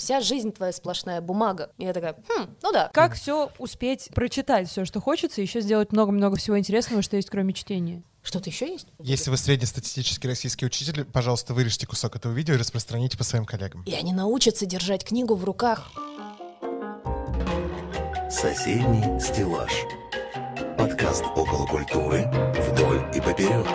Вся жизнь твоя сплошная бумага. И я такая, хм, ну да. Как все успеть прочитать, все, что хочется, и еще сделать много-много всего интересного, что есть кроме чтения? Что-то еще есть? Если вы среднестатистический российский учитель, пожалуйста, вырежьте кусок этого видео и распространите по своим коллегам. И они научатся держать книгу в руках. Соседний стеллаж. Подкаст около культуры вдоль и поперек.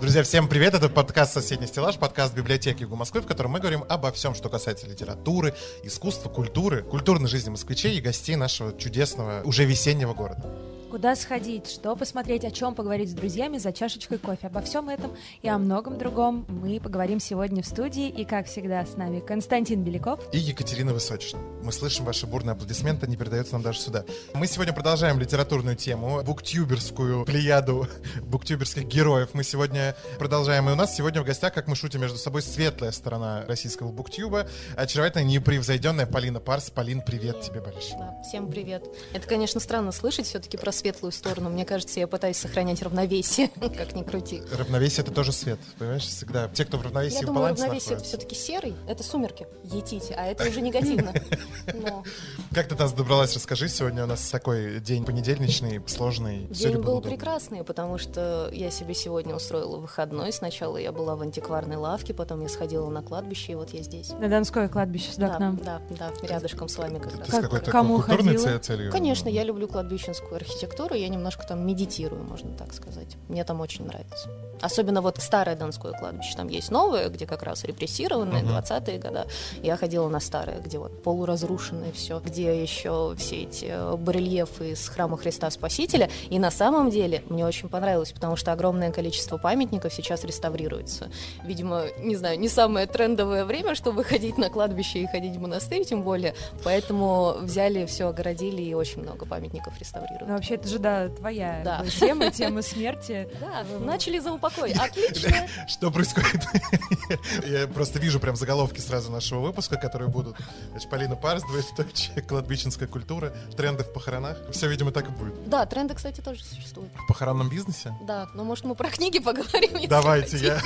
Друзья, всем привет! Это подкаст «Соседний стеллаж», подкаст библиотеки Юга Москвы, в котором мы говорим обо всем, что касается литературы, искусства, культуры, культурной жизни москвичей и гостей нашего чудесного, уже весеннего города. Куда сходить, что посмотреть, о чем поговорить с друзьями за чашечкой кофе. Обо всем этом и о многом другом мы поговорим сегодня в студии. И, как всегда, с нами Константин Беляков и Екатерина Высочина. Мы слышим ваши бурные аплодисменты, они передаются нам даже сюда. Мы сегодня продолжаем литературную тему, буктюберскую плеяду буктюберских героев. Мы сегодня продолжаем, и у нас сегодня в гостях, как мы шутим между собой, светлая сторона российского буктюба, очаровательная, непревзойденная Полина Парс. Полин, привет тебе большое. Да, всем привет. Это, конечно, странно слышать все-таки про светлую сторону. Мне кажется, я пытаюсь сохранять равновесие, как ни крути. Равновесие — это тоже свет, понимаешь? Всегда те, кто в равновесии, Я в думаю, балансе равновесие это все-таки серый, это сумерки, етите, а это уже негативно. Но Как ты нас добралась, расскажи. Сегодня у нас такой день понедельничный, сложный. День было был удобно? прекрасный, потому что я себе сегодня устроила выходной. Сначала я была в антикварной лавке, потом я сходила на кладбище, и вот я здесь. на Донское кладбище сюда да, к нам. да, да, рядышком с вами как Ты раз. с Как- какой-то кому культурной ходила? целью? Конечно, я люблю кладбищенскую архитектуру, я немножко там медитирую, можно так сказать. Мне там очень нравится. Особенно вот старое Донское кладбище. Там есть новое, где как раз репрессированные, Мгм. 20-е годы. Я ходила на старое, где вот полуразрушенное все, где еще все эти э, барельефы из храма Христа Спасителя. И на самом деле мне очень понравилось, потому что огромное количество памятников сейчас реставрируется. Видимо, не знаю, не самое трендовое время, чтобы ходить на кладбище и ходить в монастырь, тем более. Поэтому взяли, все огородили и очень много памятников реставрируют. Ну, вообще, это же, да, твоя Да. как бы, тема, тема смерти. Да, начали за упокой. Отлично. Что происходит? Я просто вижу прям заголовки сразу нашего выпуска, которые будут. Значит, Полина Парс, двоеточие, кладбищенская культура, тренды в похоронах. Все, видимо, так и будет. Да, тренды, кстати, тоже существуют. В похоронном бизнесе? Да, но может мы про книги поговорим? Давайте, я...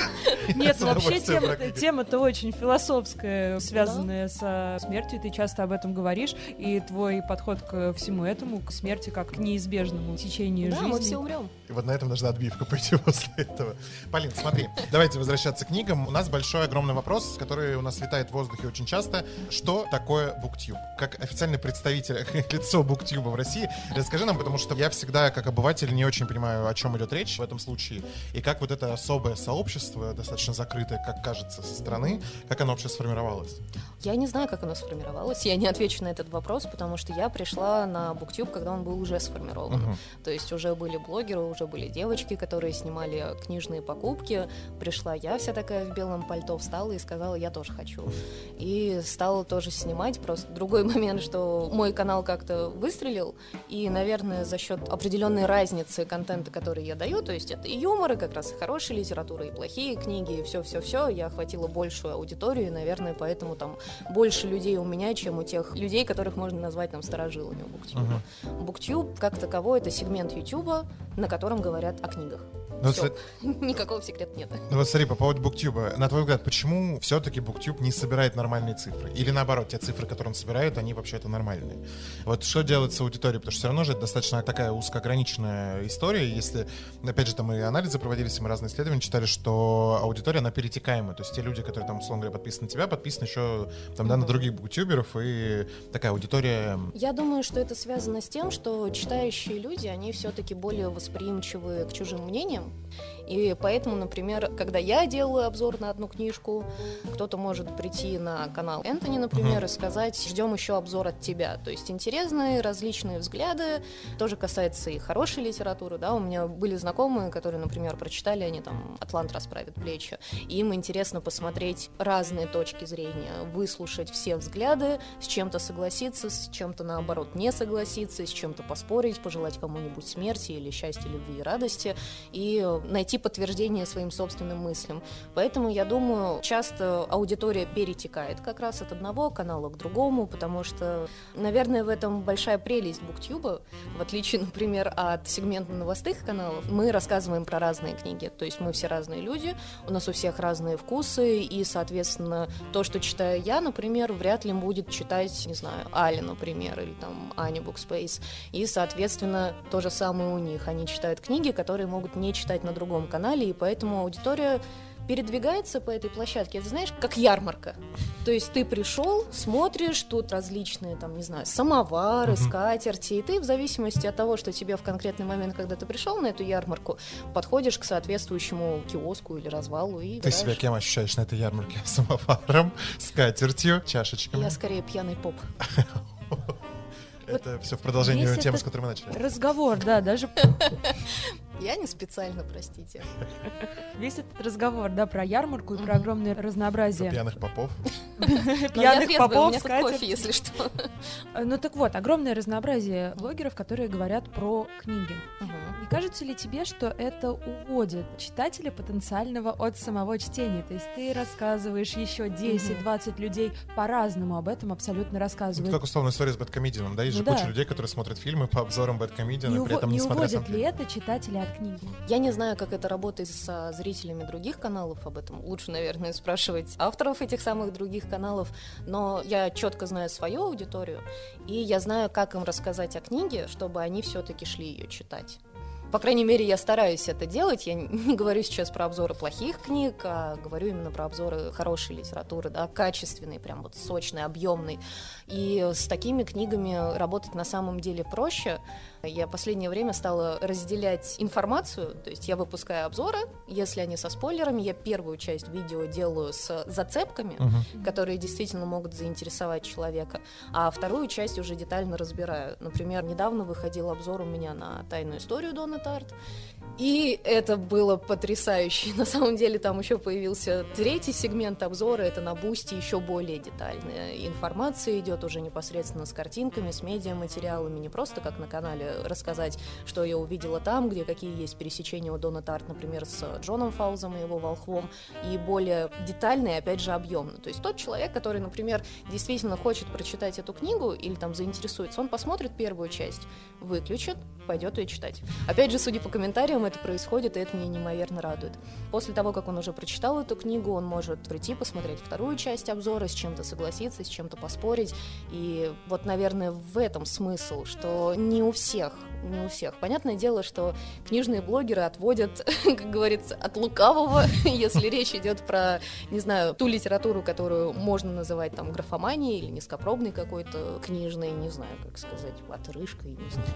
Нет, вообще тема-то очень философская, связанная со смертью, ты часто об этом говоришь, и твой подход к всему этому, к смерти как к неизбежному течению Да, жизни. мы все умрем. И вот на этом должна отбивка пойти после этого. Полин, смотри, давайте возвращаться к книгам. У нас большой, огромный вопрос, который у нас витает в воздухе очень часто. Что такое буктюб? Как официальный представитель, лицо буктюба в России, расскажи нам, потому что я всегда, как обыватель, не очень понимаю, о чем идет речь в этом случае, и как вот это особое сообщество, достаточно закрытое, как кажется, со стороны, как оно вообще сформировалось? Я не знаю, как оно сформировалось. Я не отвечу на этот вопрос, потому что я пришла на Буктюб, когда он был уже сформирован. Мгм. То есть уже были блогеры, уже были девочки, которые снимали книжные покупки. Пришла я вся такая в белом пальто, встала и сказала, я тоже хочу. И стала тоже снимать. Просто другой момент, что мой канал как-то выстрелил, и, наверное, за счет определенной разницы контента, который я даю, то есть это и юмор, и как раз и хорошая литература, и плохие книги, и все-все-все, я охватила большую аудиторию, и, наверное, поэтому там больше людей у меня, чем у тех людей, которых можно назвать там старожилами у Буктюба. Буктюб, как таковой, это сегмент Ютуба, на котором говорят о книгах. Ну, Всё. кстати, Никакого секрета нет. Ну вот смотри, по поводу Буктюба. На твой взгляд, почему все-таки Буктюб не собирает нормальные цифры? Или наоборот, те цифры, которые он собирает, они вообще-то нормальные? Вот что делать с аудиторией? Потому что все равно же это достаточно такая узкоограниченная история. Если, опять же, там и анализы проводились, и мы разные исследования читали, что аудитория, она перетекаемая. То есть те люди, которые там, условно говоря, подписаны на тебя, подписаны еще там, да, на других буктюберов, и такая аудитория... Я думаю, что это связано с тем, что читающие люди, они все-таки более восприимчивы к чужим мнениям. Tchau! И поэтому, например, когда я делаю обзор на одну книжку, кто-то может прийти на канал Энтони, например, Мгм. и сказать, ждем еще обзор от тебя. То есть интересные, различные взгляды. Тоже касается и хорошей литературы. Да? У меня были знакомые, которые, например, прочитали, они там «Атлант расправит плечи». И им интересно посмотреть разные точки зрения, выслушать все взгляды, с чем-то согласиться, с чем-то, наоборот, не согласиться, с чем-то поспорить, пожелать кому-нибудь смерти или счастья, любви и радости, и найти подтверждение своим собственным мыслям. Поэтому, я думаю, часто аудитория перетекает как раз от одного канала к другому, потому что, наверное, в этом большая прелесть Буктюба, в отличие, например, от сегмента новостных каналов, мы рассказываем про разные книги, то есть мы все разные люди, у нас у всех разные вкусы, и, соответственно, то, что читаю я, например, вряд ли будет читать, не знаю, Али, например, или там Аня Букспейс, и, соответственно, то же самое у них, они читают книги, которые могут не читать на другом канале, и поэтому аудитория передвигается по этой площадке, это знаешь, как ярмарка. То есть ты пришел, смотришь, тут различные, там, не знаю, самовары, uh-huh. скатерти, и ты в зависимости от того, что тебе в конкретный момент, когда ты пришел на эту ярмарку, подходишь к соответствующему киоску или развалу и Ты себя кем ощущаешь на этой ярмарке? Самоваром, скатертью, чашечками? Я скорее пьяный поп. Это все в продолжении темы, с которой мы начали. Разговор, да, даже Я не специально, простите. Весь этот разговор, да, про ярмарку и про огромное разнообразие. Пьяных попов. Пьяных попов, кофе, если что. Ну так вот, огромное разнообразие блогеров, которые говорят про книги. Не кажется ли тебе, что это уводит читателя потенциального от самого чтения? То есть ты рассказываешь еще 10-20 людей по-разному об этом абсолютно рассказывают. как условная история с Бэткомедианом, да? Есть ну, же куча людей, которые смотрят фильмы по обзорам Бэткомедиана, при этом не, не смотря уводит ли это читателя от книги? Я не знаю, как это работает со зрителями других каналов, об этом лучше, наверное, спрашивать авторов этих самых других каналов, но я четко знаю свою аудиторию, и я знаю, как им рассказать о книге, чтобы они все-таки шли ее читать. По крайней мере, я стараюсь это делать. Я не говорю сейчас про обзоры плохих книг, а говорю именно про обзоры хорошей литературы, да, качественной, прям вот сочной, объемной. И с такими книгами работать на самом деле проще, я последнее время стала разделять информацию, то есть я выпускаю обзоры, если они со спойлерами, я первую часть видео делаю с зацепками, uh-huh. которые действительно могут заинтересовать человека, а вторую часть уже детально разбираю. Например, недавно выходил обзор у меня на тайную историю Донны Тартт, и это было потрясающе. На самом деле там еще появился третий сегмент обзора, это на Boosty еще более детальная информация идет уже непосредственно с картинками, с медиаматериалами, не просто как на канале рассказать, что я увидела там, где какие есть пересечения у Донны Тартт, например, с Джоном Фаулзом и его волхвом, и более детально и, опять же, объемно. То есть тот человек, который, например, действительно хочет прочитать эту книгу или там заинтересуется, он посмотрит первую часть, выключит, пойдет ее читать. Опять же, судя по комментариям, это происходит, и это меня неимоверно радует. После того, как он уже прочитал эту книгу, он может прийти посмотреть вторую часть обзора, с чем-то согласиться, с чем-то поспорить. И вот, наверное, в этом смысл, что не у всех не у всех. Понятное дело, что книжные блогеры отводят, как говорится, от лукавого, если речь идет про, не знаю, ту литературу, которую можно называть там графоманией или низкопробной какой-то книжной, не знаю, как сказать, отрыжкой, не знаю.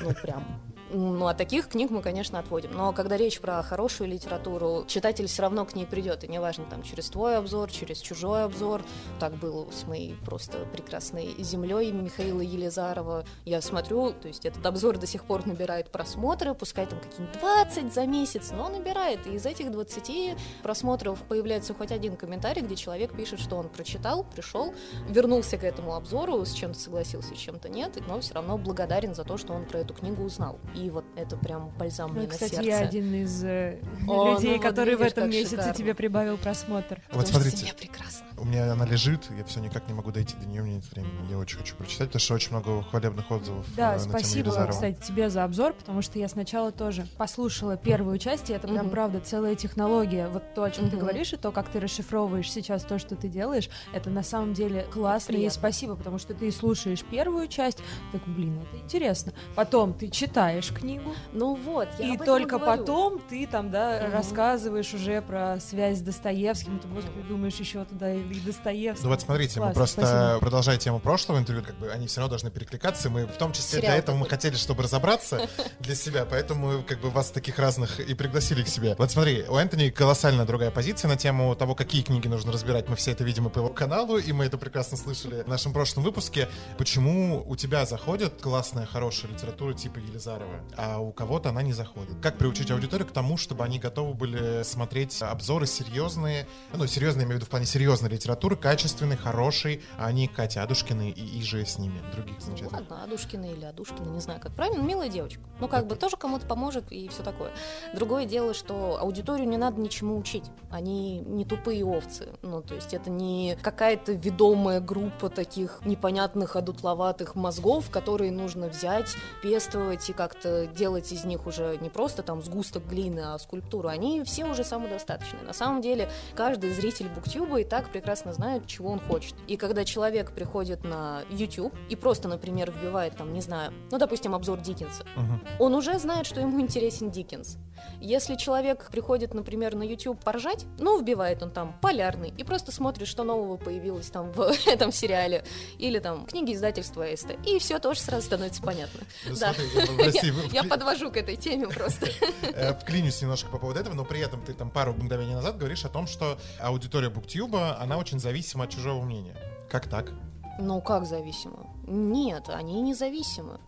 Ну, прям ну, а таких книг мы, конечно, отводим. Но когда речь про хорошую литературу, читатель все равно к ней придет. И неважно, там, через твой обзор, через чужой обзор. Так было с моей просто прекрасной землей Михаила Елизарова. Я смотрю, то есть этот обзор до сих пор набирает просмотры, пускай там какие-нибудь 20 за месяц, но набирает. И из этих 20 просмотров появляется хоть один комментарий, где человек пишет, что он прочитал, пришел, вернулся к этому обзору, с чем-то согласился, с чем-то нет, но все равно благодарен за то, что он про эту книгу узнал и вот это прям бальзам ну, мне кстати, на сердце. я один из э, О, людей, ну, который вот видишь, в этом месяце шикарно. тебе прибавил просмотр. Вот смотрите, прекрасно. у меня она лежит, я все никак не могу дойти до нее, у меня нет времени. Я очень хочу прочитать, потому что очень много хвалебных отзывов Да, э, спасибо, на кстати, тебе за обзор, потому что я сначала тоже послушала первую часть, и это прям, правда, целая технология. Вот то, о чем ты говоришь, и то, как ты расшифровываешь сейчас то, что ты делаешь, это на самом деле классно, и спасибо, потому что ты слушаешь первую часть, так, блин, это интересно. Потом ты читаешь книгу, ну вот, я И только потом ты там, да, рассказываешь уже про связь с Достоевским, ты, господи, думаешь еще туда и Достоевский. Ну вот смотрите, Класс, мы просто, спасибо. продолжая тему прошлого интервью, как бы они все равно должны перекликаться, мы в том числе Сериал для этого мы хотели, чтобы разобраться для себя, поэтому как бы вас таких разных и пригласили к себе. Вот смотри, у Энтони колоссально другая позиция на тему того, какие книги нужно разбирать. Мы все это видим по его каналу, и мы это прекрасно слышали в нашем прошлом выпуске. Почему у тебя заходит классная, хорошая литература типа Елизарова, а у кого-то она не заходит. как приучить аудиторию к тому, чтобы они готовы были смотреть обзоры серьезные, ну, серьезные, имею в виду в плане серьезной литературы, качественной, хорошей, а не Катя Адушкины и, и же с ними, других замечательных. Ладно, Адушкина или Адушкина, не знаю, как правильно, милая девочка. Ну, как бы тоже кому-то поможет и все такое. Другое дело, что аудиторию не надо ничему учить. Они не тупые овцы. Ну, то есть это не какая-то ведомая группа таких непонятных, одутловатых мозгов, которые нужно взять, пестовать и как-то делать из них уже не просто там сгусток глины, а скульптуру. Они все уже самодостаточные. На самом деле, каждый зритель Буктюба и так прекрасно знает, чего он хочет. И когда человек приходит на YouTube и просто, например, вбивает там, не знаю, ну, допустим, обзор Диккенса, угу. он уже знает, что ему интересен Диккенс. Если человек приходит, например, на YouTube поржать, ну, вбивает он там «Полярный» и просто смотрит, что нового появилось там в этом сериале, или там книги издательства СТ, и все тоже сразу становится понятно. Ну, да. Я подвожу к этой теме просто. Э, вклинюсь немножко по поводу этого, но при этом ты там пару мгновений назад говоришь о том, что аудитория Буктюба, она очень зависима от чужого мнения. Как так? Ну, как зависима? Нет, они независимы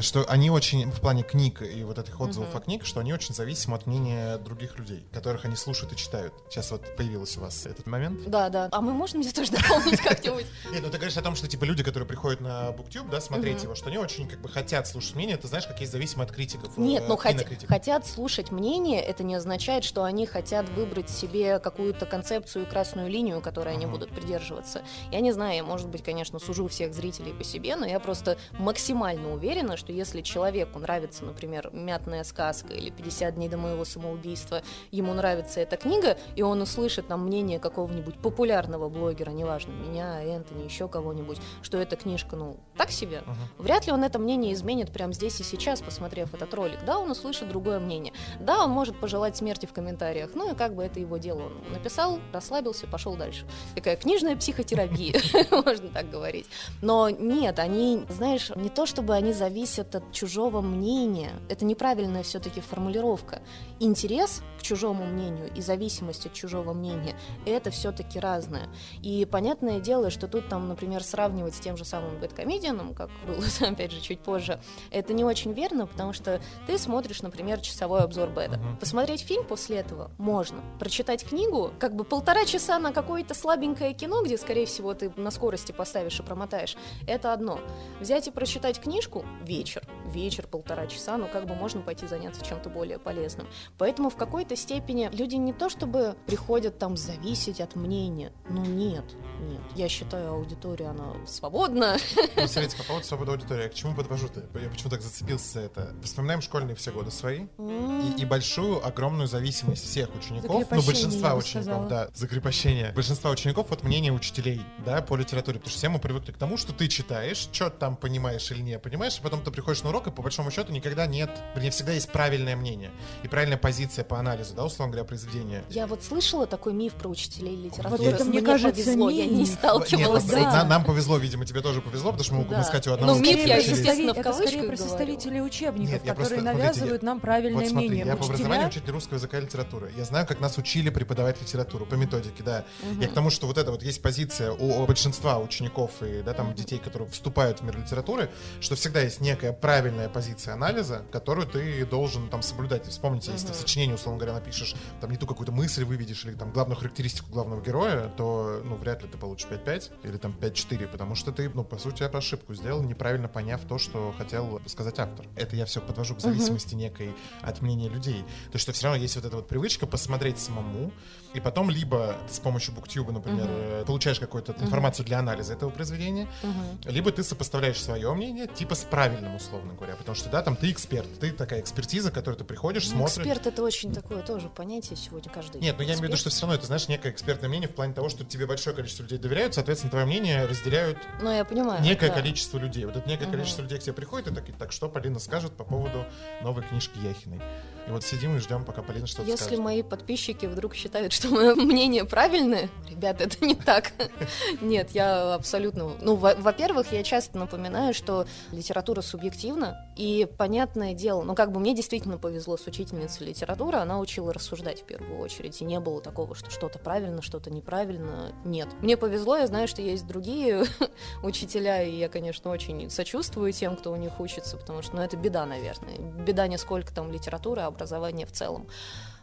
что они очень, в плане книг и вот этих отзывов uh-huh. о книг, что они очень зависимы от мнения других людей, которых они слушают и читают. Сейчас вот появилась у вас этот момент. Да, да. А мы можем здесь тоже дополнить как-нибудь? Нет, ну ты говоришь о том, что типа люди, которые приходят на BookTube, да, смотреть его, что они очень как бы хотят слушать мнение, ты знаешь, как есть зависимо от критиков. Э, Нет, ну хотят слушать мнение, это не означает, что они хотят выбрать себе какую-то концепцию и красную линию, которой они будут придерживаться. Я не знаю, я, может быть, конечно, сужу всех зрителей по себе, но я просто максимально уверена, что если человеку нравится, например, «Мятная сказка» или «50 дней до моего самоубийства», ему нравится эта книга, и он услышит там мнение какого-нибудь популярного блогера, неважно, меня, Энтони, еще кого-нибудь, что эта книжка, ну, так себе, uh-huh. вряд ли он это мнение изменит прямо здесь и сейчас, посмотрев этот ролик. Да, он услышит другое мнение. Да, он может пожелать смерти в комментариях, ну и как бы это его дело. Он написал, расслабился, пошел дальше. Такая книжная психотерапия, можно так говорить. Но нет, они, знаешь, не то чтобы они зависят зависит от чужого мнения. Это неправильная все-таки формулировка. Интерес к чужому мнению и зависимость от чужого мнения – это все-таки разное. И понятное дело, что тут там, например, сравнивать с тем же самым бэткомедианом, как было, опять же, чуть позже, это не очень верно, потому что ты смотришь, например, часовой обзор беда. Посмотреть фильм после этого можно. Прочитать книгу, как бы полтора часа на какое-то слабенькое кино, где, скорее всего, ты на скорости поставишь и промотаешь, это одно. Взять и прочитать книжку – вечер вечер, полтора часа, но как бы можно пойти заняться чем-то более полезным. Поэтому в какой-то степени люди не то чтобы приходят там зависеть от мнения, ну нет, нет. Я считаю, аудитория, она свободна. Ну, смотрите, по поводу свободы аудитории, я к чему подвожу-то? Я почему так зацепился за это? Вспоминаем школьные все годы свои mm. и, и большую, огромную зависимость всех учеников, ну, большинства учеников, да, закрепощение, большинства учеников от мнения учителей, да, по литературе, потому что все мы привыкли к тому, что ты читаешь, что там понимаешь или не понимаешь, а потом ты приходишь на урок, и по большому счету никогда нет, не всегда есть правильное мнение и правильная позиция по анализу, да, условно говоря, произведения. Я вот слышала такой миф про учителей литературы. Вот это, мне, мне кажется, повезло, я не сталкивалась Нет, с этим. Да. Нам повезло, видимо, тебе тоже повезло, потому что мы да. искать у одного Ну, миф я, естественно, в Это скорее про составителей учебников, Нет, которые навязывают нам правильное вот смотри, мнение. я по образованию учитель русского языка и литературы. Я знаю, как нас учили преподавать литературу по методике, да. Угу. Я к тому, что вот это вот есть позиция у, у большинства учеников и да, там детей, которые вступают в мир литературы, что всегда есть некая правильная позиция анализа, которую ты должен там соблюдать. Вспомните, если ты в сочинении, условно говоря, напишешь там не ту какую-то мысль выведешь или там главную характеристику главного героя, то ну вряд ли ты получишь 5-5 или там 5-4, потому что ты, ну, по сути, эту ошибку сделал, неправильно поняв то, что хотел сказать автор. Это я все подвожу к зависимости некой от мнения людей. То, есть что все равно есть вот эта вот привычка посмотреть самому, и потом либо ты с помощью буктюба, например, uh-huh. получаешь какую-то uh-huh. информацию для анализа этого произведения, uh-huh. либо ты сопоставляешь свое мнение, типа с правильным, условно говоря, потому что, да, там ты эксперт, ты такая экспертиза, которую ты приходишь, ну, смотришь. Эксперт это очень такое тоже понятие сегодня каждый. Нет, но я имею в виду, что все равно это, знаешь, некое экспертное мнение в плане того, что тебе большое количество людей доверяют, соответственно, твое мнение разделяют ну, я понимаю, некое да. количество людей. Вот это некое угу. количество людей к тебе приходит и так, так что Полина скажет по поводу новой книжки Яхиной. И вот сидим и ждем, пока Полина что-то Если скажет. мои подписчики вдруг считают, что мое мнение правильное, ребята, это не так. Нет, я абсолютно... Ну, во-первых, я часто напоминаю, что литература субъективна, и понятное дело, ну, как бы мне действительно повезло с учительницей литературы, она учила рассуждать в первую очередь, и не было такого, что что-то правильно, что-то неправильно. Нет. Мне повезло, я знаю, что есть другие учителя, и я, конечно, очень сочувствую тем, кто у них учится, потому что, ну, это беда, наверное. Беда не сколько там литературы, а образования в целом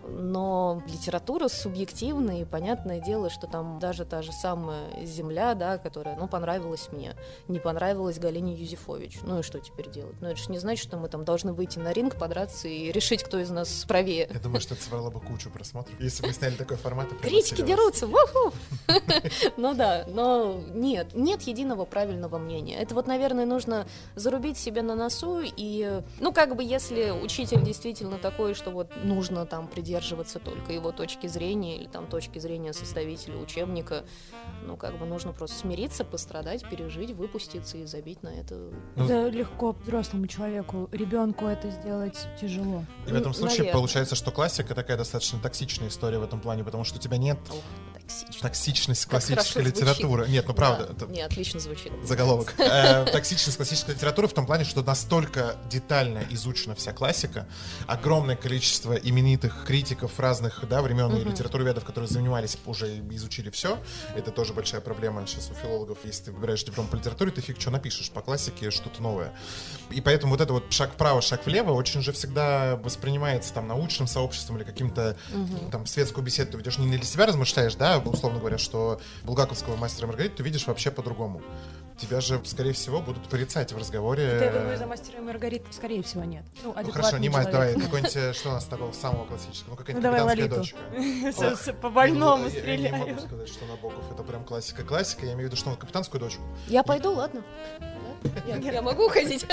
но литература субъективная, и понятное дело, что там даже та же самая «Земля», да, которая, ну, понравилась мне, не понравилась Галине Юзефович. Ну и что теперь делать? Ну это же не значит, что мы там должны выйти на ринг, подраться и решить, кто из нас правее. Я думаю, что это собрало бы кучу просмотров, если бы сняли такой формат. Критики дерутся, Ну да, но нет, нет единого правильного мнения. Это вот, наверное, нужно зарубить себе на носу и, ну как бы, если учитель действительно такой, что вот нужно там придерживаться придерживаться только его точки зрения или там точки зрения составителя учебника. Ну, как бы нужно просто смириться, пострадать, пережить, выпуститься и забить на это. Ну, это легко взрослому человеку. Ребенку это сделать тяжело. И в этом случае Наверное. получается, что классика такая достаточно токсичная история в этом плане, потому что у тебя нет токсичность, токсичность классической литературы. Звучит. Нет, ну правда. Да, это... Не, отлично звучит. Заголовок. Э, токсичность классической литературы в том плане, что настолько детально изучена вся классика, огромное количество именитых критиков разных да, времен и литературоведов, которые занимались, уже изучили все. Это тоже большая проблема сейчас у филологов. Если ты выбираешь диплом по литературе, ты фиг что напишешь по классике, что-то новое. И поэтому вот это вот шаг вправо, шаг влево очень же всегда воспринимается там научным сообществом или каким-то там светскую беседу ты ведешь не для себя размышляешь, да, условно говоря, что булгаковского мастера Маргарита ты видишь вообще по-другому тебя же, скорее всего, будут порицать в разговоре. Да, я думаю, за мастера и Маргариту, скорее всего, нет. Ну, ну хорошо, не мать, давай, какой-нибудь, э, что у нас такого самого классического? Ну, какая-нибудь ну, давай, дочка. По больному стреляю. Я не могу сказать, что Набоков это прям классика-классика, я имею в виду, что он капитанскую дочку. Я пойду, ладно. Я, я могу уходить.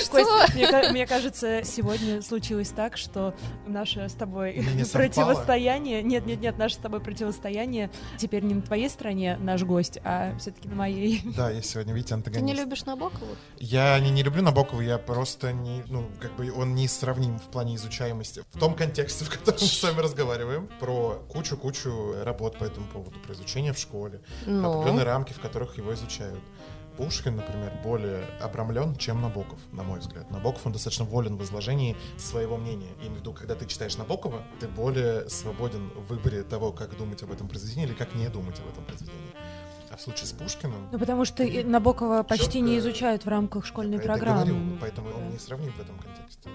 Что? Мне, кажется, сегодня случилось так, что наше с тобой противостояние, нет, нет, нет, наше с тобой противостояние теперь не на твоей стороне наш гость, а все-таки на моей. Да, я сегодня, видите, антагонист. Ты не любишь Набокова? Я не, не люблю Набокова, я просто не, ну, как бы он не сравним в плане изучаемости. В том контексте, в котором мы с вами разговариваем, про кучу-кучу работ по этому поводу, про изучение в школе, Но... определенные рамки, в которых его изучают. Пушкин, например, более обрамлен, чем Набоков, на мой взгляд. Набоков, он достаточно волен в изложении своего мнения. И в виду, когда ты читаешь Набокова, ты более свободен в выборе того, как думать об этом произведении или как не думать об этом произведении. А в случае с Пушкиным... Ну, потому что Набокова почти не изучают в рамках школьной программы. Говорю, поэтому он не сравним в этом контексте.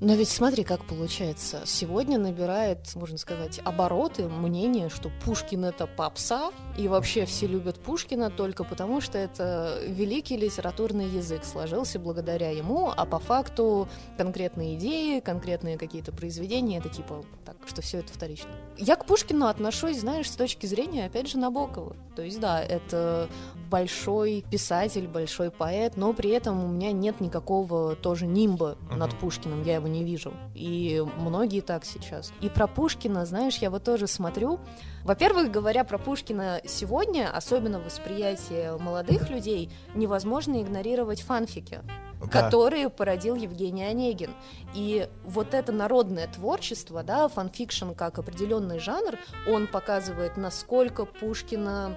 Но ведь смотри, как получается. Сегодня набирает, можно сказать, обороты мнение, что Пушкин это попса, и вообще все любят Пушкина только потому, что это великий литературный язык сложился благодаря ему, а по факту конкретные идеи, конкретные какие-то произведения, это типа так, что все это вторично. Я к Пушкину отношусь, знаешь, с точки зрения, опять же, Набокова. То есть, да, это большой писатель, большой поэт, но при этом у меня нет никакого тоже нимба uh-huh. над Пушкиным, я его не вижу. И многие так сейчас. И про Пушкина, знаешь, я вот тоже смотрю. Во-первых, говоря про Пушкина сегодня, особенно в восприятии молодых людей, невозможно игнорировать фанфики да. которые породил Евгений Онегин. И вот это народное творчество, да, fanfiction как определенный жанр, он показывает, насколько Пушкина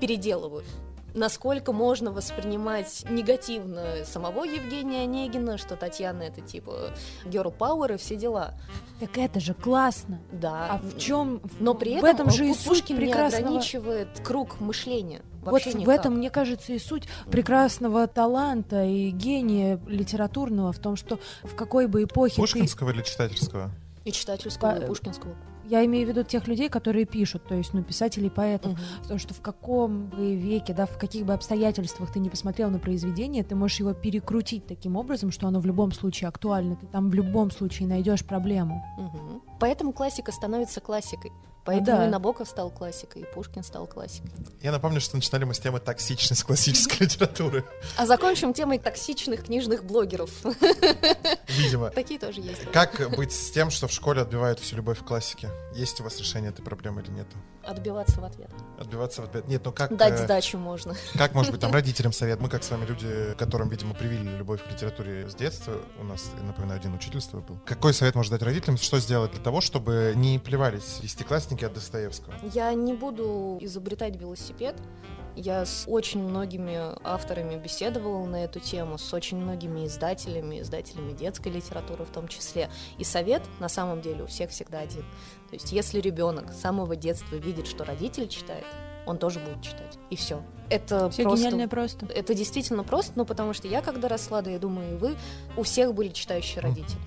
переделывают насколько можно воспринимать негативно самого Евгения Онегина, что Татьяна это типа girl power и все дела. Так это же классно. Да. А в чем? Но при этом в этом же и Пушкин прекрасного... не ограничивает круг мышления. Вообще вот никак. в этом, мне кажется, и суть прекрасного таланта и гения литературного в том, что в какой бы эпохе Пушкинского ты... или читательского? И читательского, По... и пушкинского. Я имею в виду тех людей, которые пишут, то есть, ну, писателей, поэтов. Угу. Потому что в каком бы веке, да, в каких бы обстоятельствах ты не посмотрел на произведение, ты можешь его перекрутить таким образом, что оно в любом случае актуально. Ты там в любом случае найдешь проблему. Угу. Поэтому классика становится классикой. Поэтому да. и Набоков стал классикой, и Пушкин стал классикой. Я напомню, что начинали мы с темы токсичность классической литературы. А закончим темой токсичных книжных блогеров. Видимо. Такие тоже есть. Как быть с тем, что в школе отбивают всю любовь к классике? Есть у вас решение этой проблемы или нет? Отбиваться в ответ. Отбиваться в ответ. Нет, ну как... Дать э, сдачу можно. Как, может быть, там родителям совет? Мы, как с вами люди, которым, видимо, привили любовь к литературе с детства, у нас, я напоминаю, один учительство был. Какой совет можно дать родителям? Что сделать для того, чтобы не плевались десятиклассники от Достоевского? Я не буду изобретать велосипед. Я с очень многими авторами беседовала на эту тему, с очень многими издателями, издателями детской литературы в том числе. И совет на самом деле у всех всегда один. То есть если ребенок с самого детства видит, что родитель читает, он тоже будет читать. И все. Это все просто, гениально просто. Это действительно просто, ну потому что я когда росла, да я думаю, и вы, у всех были читающие родители.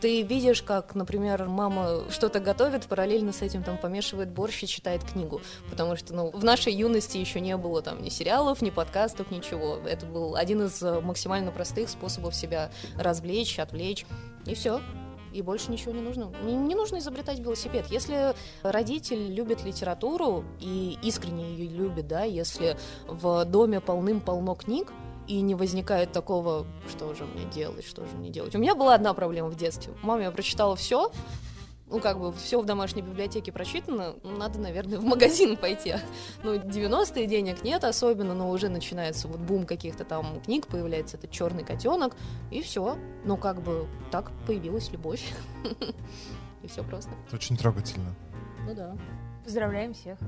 Ты видишь, как, например, мама что-то готовит, параллельно с этим там помешивает борщ и читает книгу. Потому что, ну, в нашей юности еще не было там ни сериалов, ни подкастов, ничего. Это был один из э, максимально простых способов себя развлечь, отвлечь. И все и больше ничего не нужно. Не, не нужно изобретать велосипед. Если родитель любит литературу и искренне ее любит, да, если в доме полным-полно книг, и не возникает такого, что же мне делать, что же мне делать. У меня была одна проблема в детстве. Маме я прочитала все, ну, как бы, все в домашней библиотеке прочитано, надо, наверное, в магазин пойти. Ну, 90-е денег нет особенно, но уже начинается вот бум каких-то там книг, появляется этот черный котенок, и все. Ну, как бы, так появилась любовь. И все просто. Это очень трогательно. Ну да. Поздравляем всех.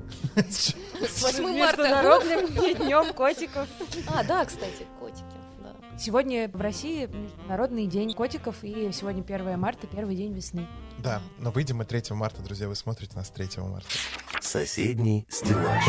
С 8 марта. Международным днем котиков. А, да, кстати, котики. Сегодня в России Международный день котиков, и сегодня 1 марта, первый день весны. Да, но выйдем мы 3 марта, друзья, вы смотрите нас 3 марта. Соседний стеллаж.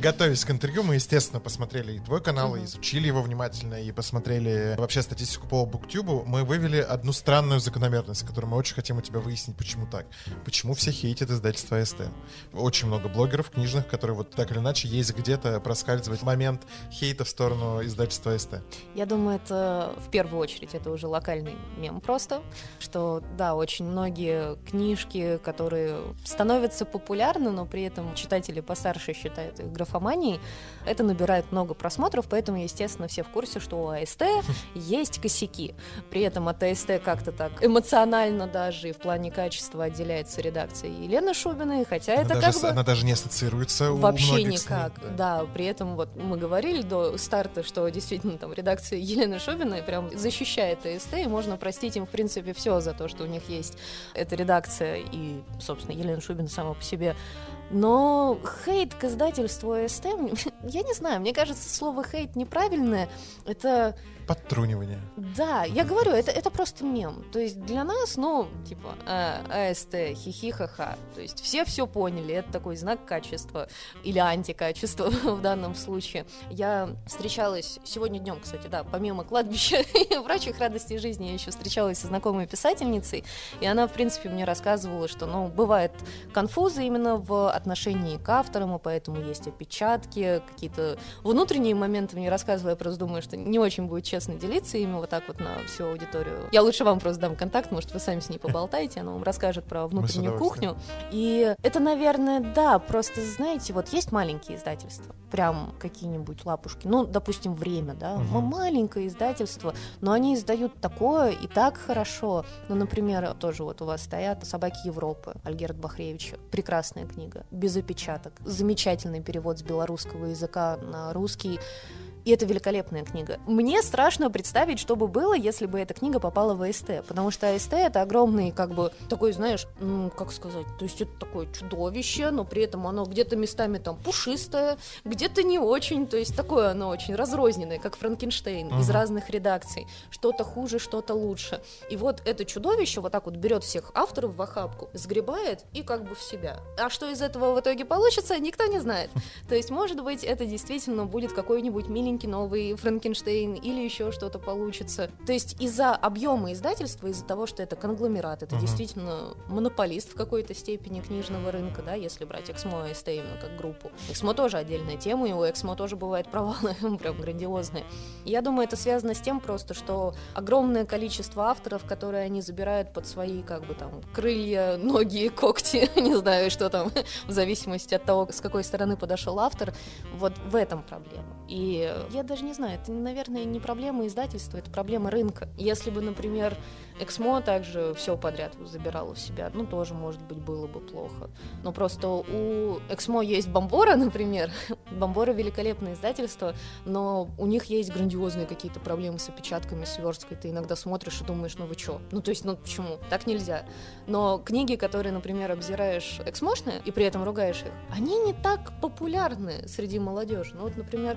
Готовясь к интервью, мы, естественно, посмотрели и твой канал, и изучили его внимательно, и посмотрели вообще статистику по Буктюбу. Мы вывели одну странную закономерность, которую мы очень хотим у тебя выяснить, почему так. Почему все хейтят издательство АСТ? Очень много блогеров книжных, которые вот так или иначе есть где-то проскальзывать момент хейта в сторону издательства АСТ. Я думаю, это в первую очередь это уже локальный мем просто, что да, очень многие книжки, которые становятся популярны, но при этом читатели постарше считают их граф графоманией, это набирает много просмотров, поэтому, естественно, все в курсе, что у АСТ есть косяки. При этом от АСТ как-то так эмоционально даже и в плане качества отделяется редакция Елены Шубиной, хотя она это даже, как бы... Она даже не ассоциируется Вообще у никак, СМИ, да. да. При этом вот мы говорили до старта, что действительно там редакция Елены Шубиной прям защищает АСТ, и можно простить им, в принципе, все за то, что у них есть эта редакция и, собственно, Елена Шубина сама по себе но хейт к издательству АСТ, я не знаю, мне кажется, слово хейт неправильное. Это подтрунивание. Да, я говорю, это, это просто мем. То есть для нас, ну, типа, э, АСТ, хихи-ха-ха. То есть все все поняли, это такой знак качества или антикачества в данном случае. Я встречалась сегодня днем, кстати, да, помимо кладбища и прочих радостей жизни, я еще встречалась со знакомой писательницей, и она, в принципе, мне рассказывала, что, ну, бывает конфузы именно в отношении к авторам, и поэтому есть опечатки, какие-то внутренние моменты мне рассказывала, я просто думаю, что не очень будет честно честно делиться ими вот так вот на всю аудиторию. Я лучше вам просто дам контакт, может, вы сами с ней поболтаете, она вам расскажет про внутреннюю кухню. И это, наверное, да, просто, знаете, вот есть маленькие издательства, прям какие-нибудь лапушки, ну, допустим, «Время», да, угу. маленькое издательство, но они издают такое и так хорошо. Ну, например, тоже вот у вас стоят «Собаки Европы» Альгерт Бахревича, прекрасная книга, без опечаток, замечательный перевод с белорусского языка на русский, и это великолепная книга. Мне страшно представить, что бы было, если бы эта книга попала в АСТ, потому что АСТ это огромный, как бы, такой, знаешь, ну, как сказать, то есть это такое чудовище, но при этом оно где-то местами там пушистое, где-то не очень, то есть такое оно очень разрозненное, как Франкенштейн, uh-huh. из разных редакций, что-то хуже, что-то лучше. И вот это чудовище вот так вот берет всех авторов в охапку, сгребает и как бы в себя. А что из этого в итоге получится, никто не знает. То есть, может быть, это действительно будет какой-нибудь миленький маленький новый Франкенштейн или еще что-то получится. То есть из-за объема издательства, из-за того, что это конгломерат, это uh-huh. действительно монополист в какой-то степени книжного рынка, да, если брать Эксмо и СТ именно как группу. Эксмо тоже отдельная тема, и у Эксмо тоже бывают провалы, прям грандиозные. Я думаю, это связано с тем просто, что огромное количество авторов, которые они забирают под свои, как бы там, крылья, ноги, когти, не знаю, что там, в зависимости от того, с какой стороны подошел автор, вот в этом проблема. И я даже не знаю, это, наверное, не проблема издательства, это проблема рынка. Если бы, например, Эксмо также все подряд забирало в себя, ну, тоже, может быть, было бы плохо. Но просто у Эксмо есть Бомбора, например. Бомбора великолепное издательство, но у них есть грандиозные какие-то проблемы с опечатками, с версткой. Ты иногда смотришь и думаешь, ну вы чё? Ну, то есть, ну почему? Так нельзя. Но книги, которые, например, обзираешь эксмошные и при этом ругаешь их, они не так популярны среди молодежи. Ну, вот, например,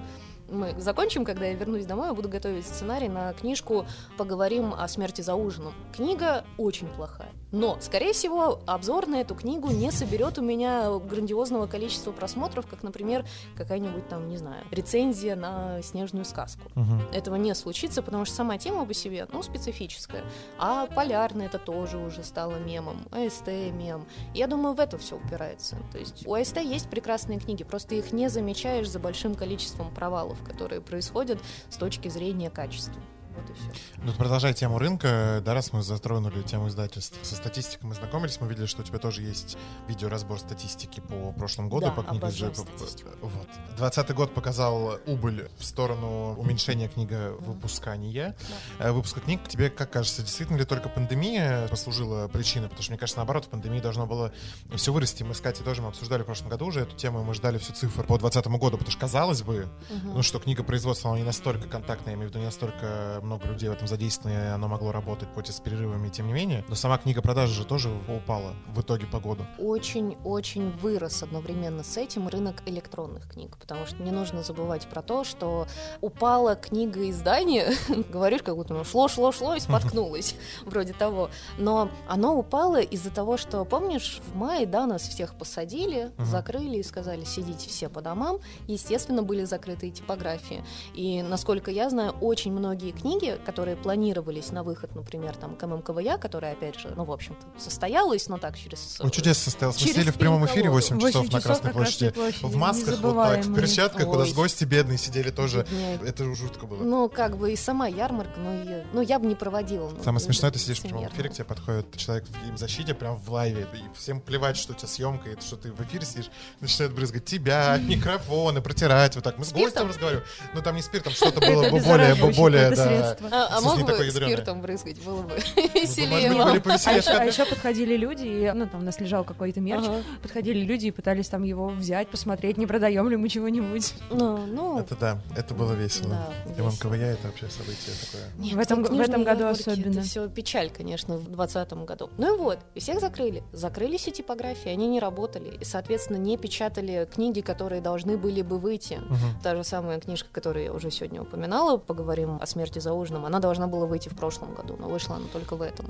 мы закончим, когда я вернусь домой, я буду готовить сценарий на книжку «Поговорим о смерти за ужином». Книга очень плохая Но, скорее всего, обзор на эту книгу не соберет у меня грандиозного количества просмотров, как, например, какая-нибудь там, не знаю, рецензия на снежную сказку. Мгм. Этого не случится, потому что сама тема по себе, ну, специфическая. А полярный это тоже уже стало мемом, АСТ мем. Я думаю, в это все упирается. То есть у АСТ есть прекрасные книги, просто их не замечаешь за большим количеством провалов, которые происходят с точки зрения качества. Вот и все. Ну, продолжая тему рынка, да, раз мы затронули тему издательств, со статистикой мы знакомились, мы видели, что у тебя тоже есть видеоразбор статистики по прошлому году, Да, по книге статистику. Вот. 20 год показал убыль в сторону уменьшения книга выпускания, э, выпуска книг. Тебе как кажется, действительно ли только пандемия послужила причиной? Потому что, мне кажется, наоборот, в пандемии должно было все вырасти. Мы с Катей тоже мы обсуждали в прошлом году уже эту тему, и мы ждали всю цифру по 2020 году, потому что казалось бы, ну что книга производства, она не настолько контактная, я имею в виду, не настолько много людей в этом задействовано, и оно могло работать, хоть и с перерывами, тем не менее. Но сама книга продажи же тоже упала в итоге по году. очень-очень вырос одновременно с этим рынок электронных книг, потому что не нужно забывать про то, что упала книга издания, говоришь, как будто ну, шло, шло, шло и споткнулось, вроде того. Но оно упало из-за того, что, помнишь, в мае, да, нас всех посадили, закрыли и сказали, сидите все по домам. Естественно, были закрыты и типографии. И, насколько я знаю, очень многие книги, которые планировались на выход, например, там, к ММКВЯ, которая, опять же, ну, в общем-то, состоялась, но так, через... Ну, чудес состоялось. Мы через сидели в прямом эфире пин-колоду. 8 часов Восемь на Красной площади. В не масках, вот так, в перчатках, у нас Ой. гости бедные сидели тоже. Бедняги. Это жутко было. Ну, как бы и сама ярмарка, ну, ее, ну я бы не проводила. ну, Самое смешное, ты сидишь в прямом эфире, к тебе подходит человек в им защите, прям в лайве, и всем плевать, что у тебя съемка, и что ты в эфире сидишь, начинают брызгать тебя, микрофоны, протирать, вот так. Мы с гостем разговариваем. Ну, там не спиртом, что-то было бы более, более, какое-то да. А, а мог бы спиртом брызгать, было бы Ну, веселее. А еще, а еще подходили люди, и, ну, там, у нас лежал какой-то мерч, подходили люди и пытались там его взять, посмотреть, не продаем ли мы чего-нибудь. Ну, ну, Это да, это было весело. И весело. МКВЯ это вообще событие такое. В этом- в этом году особенно. Это все печаль, конечно, в 2020 году. Ну и вот, и всех закрыли. Закрыли все типографии, они не работали. И, соответственно, не печатали книги, которые должны были бы выйти. Та же самая книжка, которую я уже сегодня упоминала, поговорим о смерти за ужином, она должна была выйти в прошлом году, но вышла она только в этом.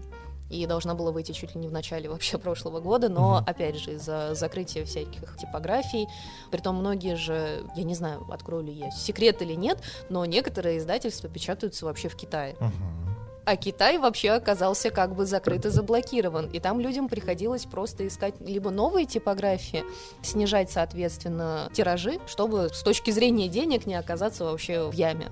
И должна была выйти чуть ли не в начале вообще прошлого года, но, Мгм. опять же, из-за закрытия всяких типографий, притом многие же, я не знаю, открою ли я секрет или нет, но некоторые издательства печатаются вообще в Китае. Мгм. А Китай вообще оказался как бы закрыт и заблокирован. И там людям приходилось просто искать либо новые типографии, снижать, соответственно, тиражи, чтобы с точки зрения денег не оказаться вообще в яме.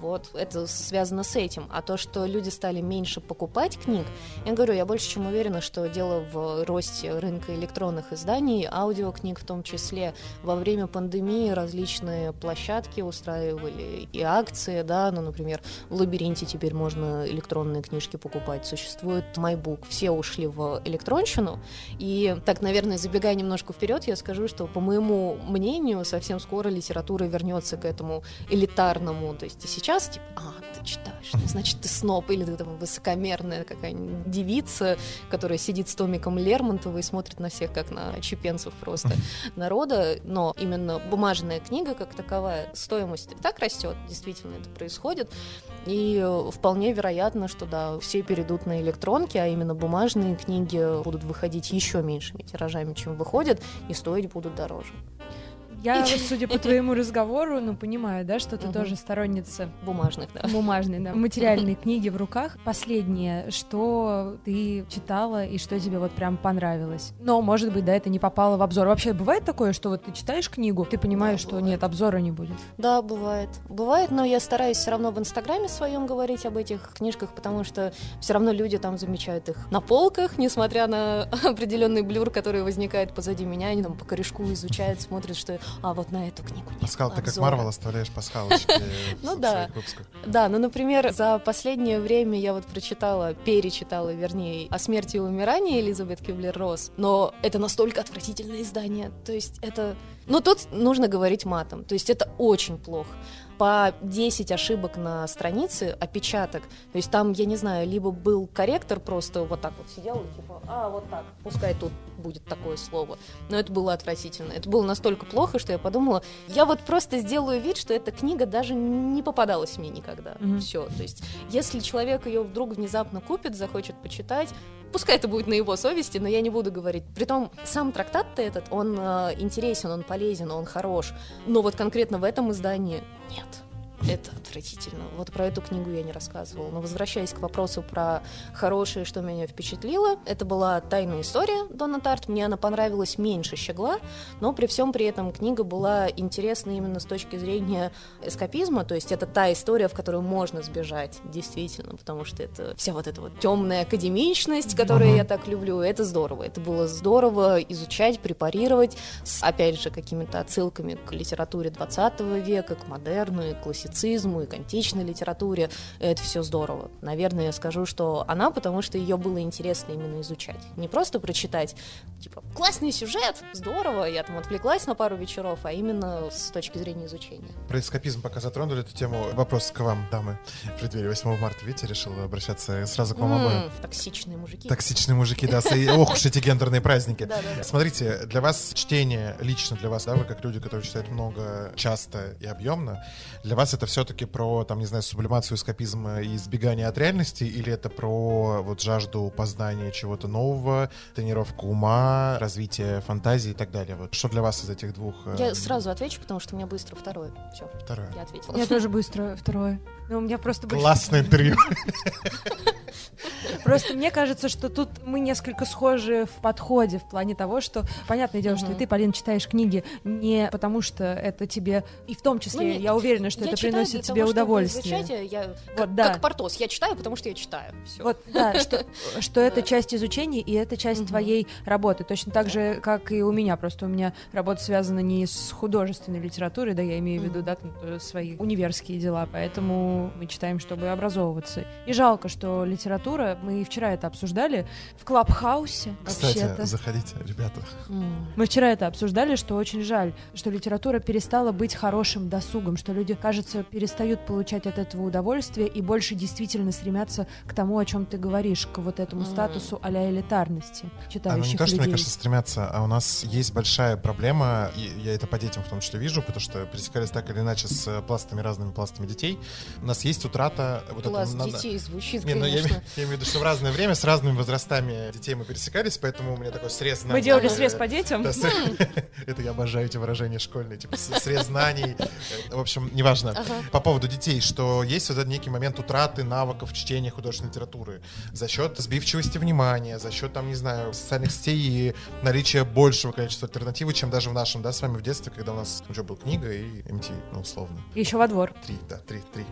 Вот, это связано с этим. А то, что люди стали меньше покупать книг, я говорю, я больше чем уверена, что дело в росте рынка электронных изданий, аудиокниг в том числе. Во время пандемии различные площадки устраивали и акции, да, ну, например, в лабиринте теперь можно электронные книжки покупать. Существует MyBook. Все ушли в электронщину. И так, наверное, забегая немножко вперед, я скажу, что, по моему мнению, совсем скоро литература вернется к этому элитарному. То есть и сейчас, типа, а, ты читаешь, ну, значит, ты сноб, или ты там высокомерная какая-нибудь девица, которая сидит с томиком Лермонтова и смотрит на всех, как на чупенцев просто народа. Но именно бумажная книга, как таковая, стоимость так растет, действительно это происходит. И вполне вероятно, что да, все перейдут на электронки, а именно бумажные книги будут выходить еще меньшими тиражами, чем выходят, и стоить будут дороже. Я, судя по твоему разговору, ну, понимаю, да, что ты Мгм. тоже сторонница Бумажных, да. бумажной, да, материальной книги в руках. Последнее, что ты читала и что тебе вот прям понравилось. Но, может быть, да, это не попало в обзор. Вообще бывает такое, что вот ты читаешь книгу, ты понимаешь, Да, что бывает. нет, обзора не будет. Да, бывает. Бывает, но я стараюсь все равно в Инстаграме своем говорить об этих книжках, потому что все равно люди там замечают их на полках, несмотря на определенный блюр, который возникает позади меня, они там по корешку изучают, смотрят, что а вот на эту книгу нет Паскал, ты как обзора». Марвел оставляешь пасхалочки Ну да. Да, ну, например, за последнее время я вот прочитала, перечитала, вернее, о смерти и умирании Элизабет Киблер-Росс, но это настолько отвратительное издание, то есть это... Ну, тут нужно говорить матом, то есть это очень плохо. По 10 ошибок на странице, опечаток, то есть там, я не знаю, либо был корректор просто вот так вот сидел, и типа, а, вот так, пускай тут будет такое слово. Но это было отвратительно. Это было настолько плохо, что я подумала, я вот просто сделаю вид, что эта книга даже не попадалась мне никогда. Мгм. Все. То есть, если человек ее вдруг внезапно купит, захочет почитать, пускай это будет на его совести, но я не буду говорить. Притом, сам трактат-то этот, он э, интересен, он полезен, он хорош. Но вот конкретно в этом издании нет. Это отвратительно. Вот про эту книгу я не рассказывала. Но возвращаясь к вопросу про хорошее, что меня впечатлило, это была «Тайная история» Дона Тарт. Мне она понравилась меньше «Щегла», но при всем при этом книга была интересна именно с точки зрения эскапизма, то есть это та история, в которую можно сбежать, действительно, потому что это вся вот эта вот темная академичность, которую uh-huh. я так люблю, это здорово. Это было здорово изучать, препарировать с, опять же, какими-то отсылками к литературе 20 века, к модерну и классицизму классицизму и к античной литературе. Это все здорово. Наверное, я скажу, что она, потому что ее было интересно именно изучать. Не просто прочитать, типа, классный сюжет, здорово, я там отвлеклась на пару вечеров, а именно с точки зрения изучения. Про эскапизм пока затронули эту тему. Вопрос к вам, дамы. В преддверии 8 марта, видите, решил обращаться сразу к вам обоим. Токсичные мужики. Токсичные мужики, да. Ох уж эти гендерные праздники. Смотрите, для вас чтение, лично для вас, да, вы как люди, которые читают много, часто и объемно, для вас это это все-таки про, там, не знаю, сублимацию, эскапизм и избегание от реальности, или это про вот жажду познания чего-то нового, тренировку ума, развитие фантазии и так далее? Вот что для вас из этих двух? Э, Я сразу отвечу, потому что у меня быстро второе. Все. Второе. Я ответила. Я тоже быстро второе. Но у меня просто Классное интервью. Просто мне кажется, что тут мы несколько схожи в подходе в плане того, что понятное дело, что и ты, Полин, читаешь книги не потому, что это тебе и в том числе, ну, я уверена, что это приносит тебе удовольствие. Я вот, да. как Портос, я читаю, потому что я читаю. Вот, да, что, что это часть изучения и это часть твоей работы. Точно так же, как и у меня. Просто у меня работа связана не с художественной литературой, да, я имею в виду, да, э, свои универские дела, поэтому мы читаем, чтобы образовываться. И жалко, что литература мы вчера это обсуждали в Клабхаусе. Кстати, заходите, ребята. Мы вчера это обсуждали, что очень жаль, что литература перестала быть хорошим досугом, что люди, кажется, перестают получать от этого удовольствие и больше действительно стремятся к тому, о чем ты говоришь, к вот этому статусу а-ля элитарности читающих а, ну, не то, что, людей. мне кажется, стремятся, а у нас есть большая проблема, и я это по детям в том числе вижу, потому что пересекались так или иначе с пластами, разными пластами детей. У нас есть утрата... Вот Пласт это, детей на... звучит, не, конечно. Ну, я, я имею в виду, что в разное время с разными возрастами детей мы пересекались, поэтому у меня такой срез знаний. Вы делали срез по детям? Это я обожаю эти выражения школьные, типа срез знаний. В общем, неважно. По поводу детей, что есть вот этот некий момент утраты навыков чтения художественной литературы за счет сбивчивости внимания, за счет, там, не знаю, социальных сетей и наличия большего количества альтернативы, чем даже в нашем, да, с вами в детстве, когда у нас уже была книга и MT, ну, условно. Еще во двор. Три, да, три, три.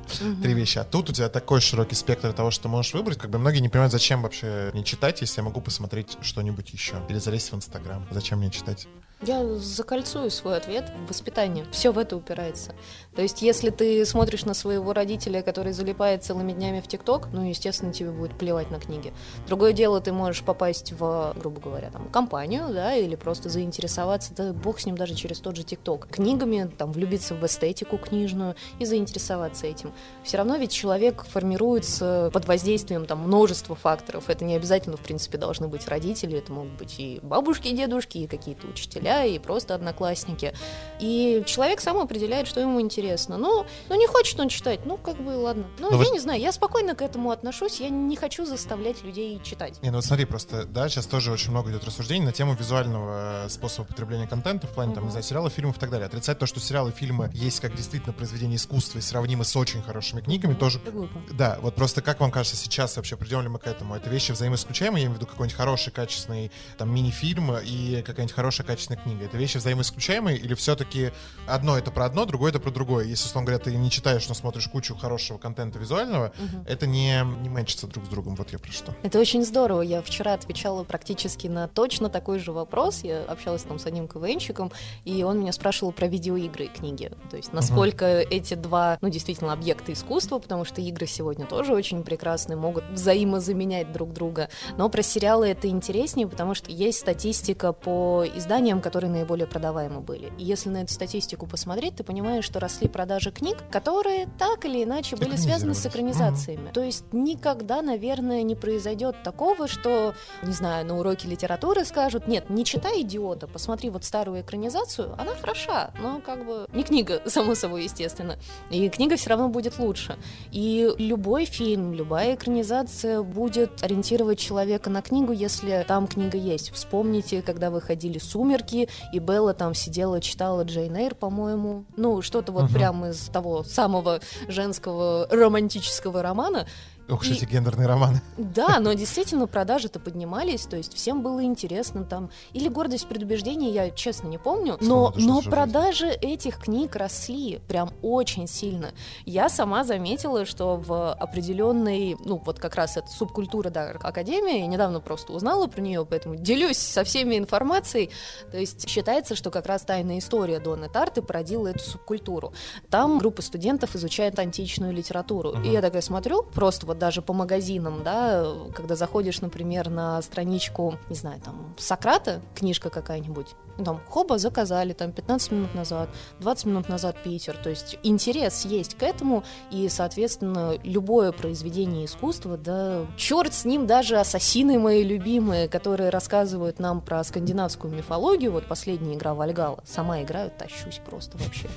Три вещи. А тут у тебя такой широкий спектр того, что ты можешь выбрать, как бы многие не понимают, зачем вообще мне читать, если я могу посмотреть что-нибудь еще. Или залезть в Инстаграм. Зачем мне читать? Я закольцую свой ответ в воспитание. Все в это упирается. То есть, если ты смотришь на своего родителя, который залипает целыми днями в ТикТок, ну, естественно, тебе будет плевать на книги. Другое дело, ты можешь попасть в, грубо говоря, там, компанию, да, или просто заинтересоваться, да, бог с ним даже через тот же ТикТок, книгами, там, влюбиться в эстетику книжную и заинтересоваться этим. Все равно ведь человек формируется под воздействием, там, множества факторов. Это не обязательно, в принципе, должны быть родители, это могут быть и бабушки, и дедушки, и какие-то учителя, и просто одноклассники. И человек сам определяет, что ему интересно. Ну, ну не хочет он читать, ну как бы ладно. Ну, ну я вот... не знаю, я спокойно к этому отношусь, я не хочу заставлять людей читать. Не, ну вот смотри, просто, да, сейчас тоже очень много идет рассуждений на тему визуального э, способа потребления контента в плане, uh-huh. там, не знаю, сериалов, фильмов и так далее. Отрицать то, что сериалы, фильмы есть как действительно произведение искусства и сравнимы с очень хорошими книгами, uh-huh. тоже... Это глупо. Да, вот просто как вам кажется сейчас вообще, придем ли мы к этому? Это вещи взаимоисключаемые, я имею в виду какой-нибудь хороший, качественный там мини-фильм и какая-нибудь хорошая, качественная книга. Это вещи взаимоисключаемые или все-таки одно это про одно, другое это про другое? Если, условно говоря, ты не читаешь, но смотришь кучу хорошего контента визуального, угу. это не, не мэнчится друг с другом. Вот я про что. Это очень здорово. Я вчера отвечала практически на точно такой же вопрос. Я общалась там с одним КВНщиком, и он меня спрашивал про видеоигры и книги. То есть насколько угу. эти два, ну, действительно, объекта искусства, потому что игры сегодня тоже очень прекрасные, могут взаимозаменять друг друга. Но про сериалы это интереснее, потому что есть статистика по изданиям, которые наиболее продаваемы были. И если на эту статистику посмотреть, ты понимаешь, что росли продажи книг, которые так или иначе были связаны с экранизациями. Mm-hmm. То есть никогда, наверное, не произойдет такого, что, не знаю, на уроке литературы скажут, нет, не читай идиота, посмотри вот старую экранизацию, она хороша, но как бы не книга, само собой, естественно. И книга все равно будет лучше. И любой фильм, любая экранизация будет ориентировать человека на книгу, если там книга есть. Вспомните, когда выходили «Сумерки», и Белла там сидела, читала Джейн Эйр, по-моему. Ну, что-то вот uh-huh. прямо из того самого женского романтического романа. Ох, и... эти гендерные романы. Да, но действительно продажи-то поднимались, то есть всем было интересно там. Или гордость предубеждения, я честно не помню. Но, но продажи этих книг росли прям очень сильно. Я сама заметила, что в определенной, ну вот как раз это субкультура да, Академии, я недавно просто узнала про нее, поэтому делюсь со всеми информацией. То есть считается, что как раз тайная история Донны Тарты породила эту субкультуру. Там группа студентов изучает античную литературу. Угу. И я такая смотрю, просто вот даже по магазинам, да, когда заходишь, например, на страничку, не знаю, там, Сократа, книжка какая-нибудь, ну, там, хоба заказали, там, 15 минут назад, 20 минут назад Питер, то есть интерес есть к этому, и, соответственно, любое произведение искусства, да, черт с ним, даже ассасины мои любимые, которые рассказывают нам про скандинавскую мифологию, вот последняя игра Вальгала, сама играю, тащусь просто вообще,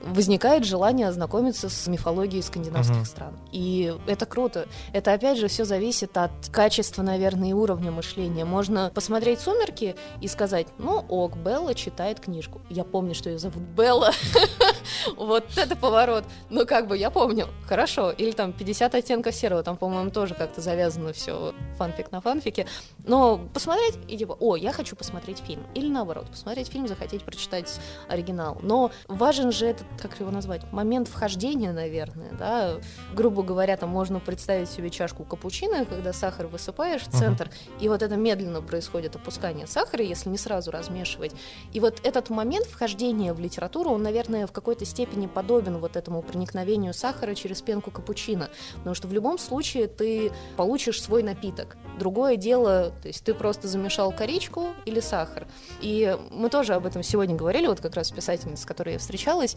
возникает желание ознакомиться с мифологией скандинавских uh-huh. стран, и это круто, это опять же все зависит от качества, наверное, и уровня мышления. Можно посмотреть «Сумерки» и сказать, ну ок, Белла читает книжку. Я помню, что ее зовут Белла. Вот это поворот. Ну как бы я помню. Хорошо. Или там 50 оттенков серого. Там, по-моему, тоже как-то завязано все фанфик на фанфике. Но посмотреть и типа, о, я хочу посмотреть фильм. Или наоборот, посмотреть фильм, захотеть прочитать оригинал. Но важен же этот, как его назвать, момент вхождения, наверное, да. Грубо говоря, там можно представить представить себе чашку капучино, когда сахар высыпаешь в центр, uh-huh. и вот это медленно происходит опускание сахара, если не сразу размешивать. И вот этот момент вхождения в литературу, он, наверное, в какой-то степени подобен вот этому проникновению сахара через пенку капучино, потому что в любом случае ты получишь свой напиток. Другое дело, то есть ты просто замешал коричку или сахар. И мы тоже об этом сегодня говорили, вот как раз с писательницей, с которой я встречалась,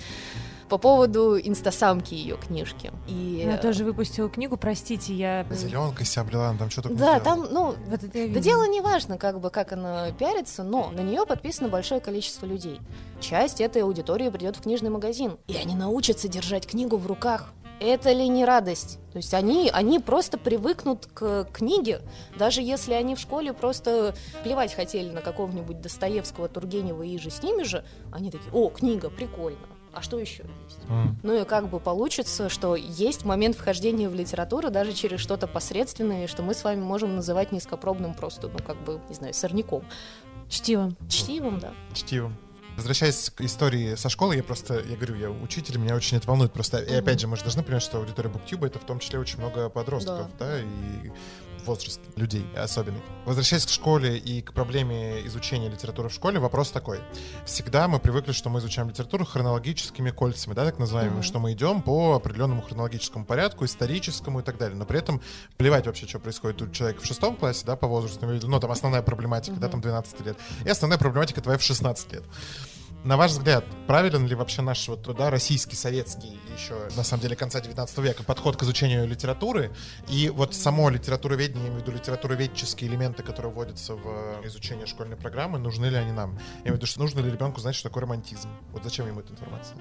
по поводу инстасамки ее книжки. И... Она тоже выпустила книгу, простите, я... Зеленка себя облила, там что-то Да, там, ну, вот это да дело не важно, как бы, как она пиарится, но на нее подписано большое количество людей. Часть этой аудитории придет в книжный магазин, и они научатся держать книгу в руках. Это ли не радость? То есть они, они просто привыкнут к книге, даже если они в школе просто плевать хотели на какого-нибудь Достоевского, Тургенева и же с ними же, они такие, о, книга, прикольно а что еще есть? Mm. Ну и как бы получится, что есть момент вхождения в литературу даже через что-то посредственное, что мы с вами можем называть низкопробным просто, ну как бы, не знаю, сорняком. Чтивом. Чтивом, да. Чтивом. Возвращаясь к истории со школы, я просто, я говорю, я учитель, меня очень это волнует. Просто, и опять же, мы же должны понимать, что аудитория Буктюба это в том числе очень много подростков, да, да и возраст людей особенный. Возвращаясь к школе и к проблеме изучения литературы в школе, вопрос такой. Всегда мы привыкли, что мы изучаем литературу хронологическими кольцами, да, так называемыми, mm-hmm. что мы идем по определенному хронологическому порядку, историческому и так далее. Но при этом плевать вообще, что происходит у человека в шестом классе, да, по возрасту, ну, там основная проблематика, mm-hmm. да, там 12 лет, и основная проблематика твоя в 16 лет. На ваш взгляд, правилен ли вообще наш вот, да, российский, советский, еще, на самом деле, конца 19 века подход к изучению литературы и вот само литературоведение, я имею в виду литературоведческие элементы, которые вводятся в изучение школьной программы, нужны ли они нам? Я имею в виду, что нужно ли ребенку знать, что такое романтизм? Вот зачем ему эта информация?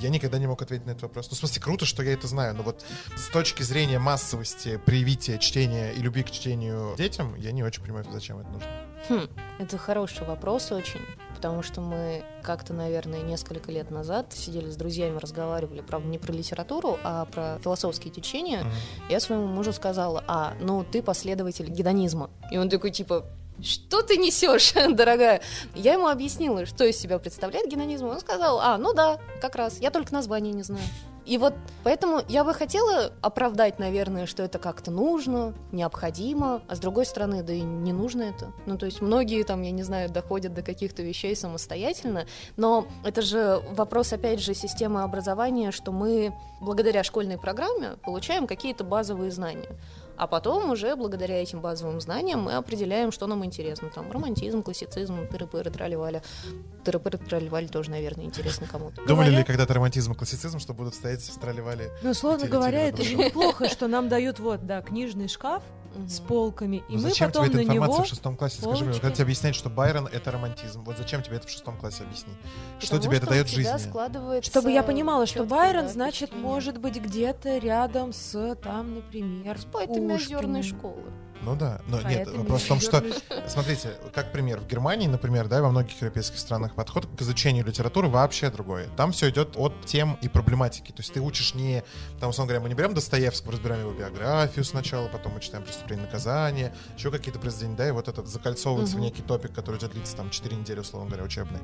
Я никогда не мог ответить на этот вопрос. Ну, в смысле, круто, что я это знаю, но вот с точки зрения массовости, привития чтения и любви к чтению детям, я не очень понимаю, зачем это нужно. Хм, это хороший вопрос очень потому что мы как-то, наверное, несколько лет назад сидели с друзьями, разговаривали, правда, не про литературу, а про философские течения. Mm-hmm. Я своему мужу сказала, а, ну, ты последователь гедонизма. И он такой, типа, что ты несешь, дорогая? Я ему объяснила, что из себя представляет гедонизм. Он сказал, а, ну да, как раз, я только название не знаю. И вот поэтому я бы хотела оправдать, наверное, что это как-то нужно, необходимо, а с другой стороны, да и не нужно это. Ну, то есть многие там, я не знаю, доходят до каких-то вещей самостоятельно, но это же вопрос, опять же, системы образования, что мы благодаря школьной программе получаем какие-то базовые знания. А потом уже благодаря этим базовым знаниям мы определяем, что нам интересно. Там романтизм, классицизм, тыры-пыры, трали-вали. Тыры-пыры, трали-вали тоже, наверное, интересно кому-то. Думали ли когда-то романтизм и классицизм, что будут стоять в трали-вали? Ну, условно говоря, это же неплохо, что нам дают вот, да, книжный шкаф, с полками, и ну, мы зачем потом тебе эта информация него в шестом классе? Скажи мне, когда тебе объясняют, что Байрон — это романтизм, вот зачем тебе это в шестом классе объясни? Что Потому тебе это что дает в тебя жизни? складывается Чтобы я понимала, что Байрон, да, значит, впечатление. может быть где-то рядом с, там, например, с поэтами Пушкиным. школы. Ну да, но нет, Поэтому вопрос в том, что, смотрите, как пример, в Германии, например, да, и во многих европейских странах подход к изучению литературы вообще другой. Там все идет от тем и проблематики. То есть ты учишь не, там, условно говоря, мы не берем Достоевского, разбираем его биографию сначала, потом мы читаем «Преступление и наказание», еще какие-то произведения, да, и вот этот закольцовывается в Мгм. некий топик, который у тебя длится там 4 недели, условно говоря, учебные.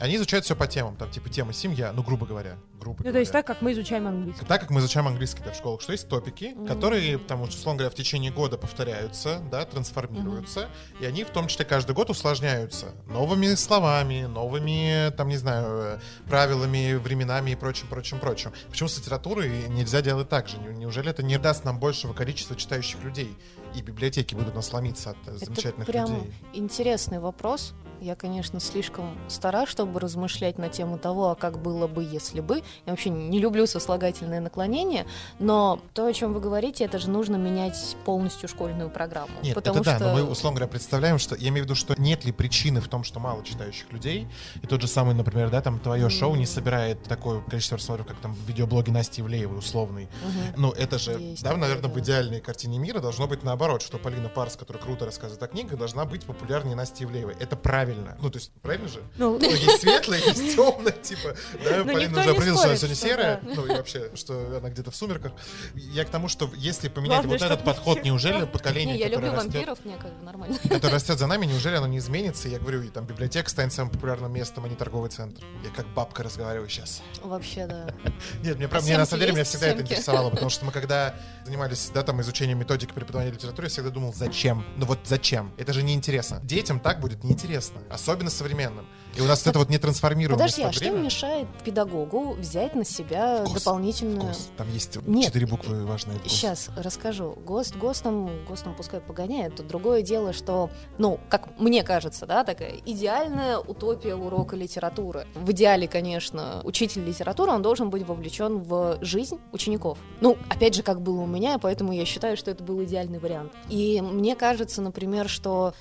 Они изучают все по темам, там, типа, тема семья, ну, грубо говоря, грубо Ну, говоря. то есть так, как мы изучаем английский. Так как мы изучаем английский да, в школах, что есть топики, которые, там, условно говоря, в течение года повторяются, да, трансформируются, и они в том числе каждый год усложняются новыми словами, новыми, там, не знаю, э, правилами, временами и прочим, прочим, прочим. Почему с литературой нельзя делать так же? Не- Неужели это не даст нам большего количества читающих людей? И библиотеки будут нас ломиться от э, замечательных Это прям людей. интересный вопрос. Я, конечно, слишком стара, чтобы размышлять на тему того, а как было бы, если бы. Я вообще не люблю сослагательное наклонение, но то, о чем вы говорите, это же нужно менять полностью школьную программу. Нет, потому это да, что но мы, условно говоря, представляем, что... Я имею в виду, что нет ли причины в том, что мало читающих людей, и тот же самый, например, да, там, твое шоу не собирает такое количество просмотров, как там видеоблоги Насти Ивлеевой условный. Мгм. Ну, это же, Есть да, такое, наверное, в да. идеальной картине мира должно быть наоборот, что Полина Парс, которая круто рассказывает о книгах, должна быть популярнее Насти Ивлеевой. Это правильно. Ну, то есть, правильно же? Ну, Ну, есть светлое, есть темное, типа, да, Ну, Полина уже не определила, что она сегодня серая, ну, и вообще, что она где-то в сумерках. Я к тому, что если поменять вот этот подход, не неужели поколение, я люблю растет, вампиров, мне как бы нормально. которое растет за нами, неужели оно не изменится? Я говорю, и там библиотека станет самым популярным местом, а не торговый центр. Я как бабка разговариваю сейчас. Вообще, да. Нет, мне, правда, мне на самом деле меня всегда это интересовало, потому что мы когда занимались, да, там, изучением методики преподавания литературы, я всегда думал, зачем? Ну вот зачем? Это же неинтересно. Детям так будет неинтересно, особенно современным. И у нас это вот не трансформируемость Подожди, а под что время. мешает педагогу взять на себя Вкус. дополнительную... Вкус. Там есть Нет. четыре буквы важные. Вкус. Сейчас расскажу. ГОСТ ГОСТом, ГОСТом пускай погоняет. Тут другое дело, что, ну, как мне кажется, да, такая идеальная утопия урока литературы. В идеале, конечно, учитель литературы, он должен быть вовлечен в жизнь учеников. Ну, опять же, как было у меня, поэтому я считаю, что это был идеальный вариант. И мне кажется, например, что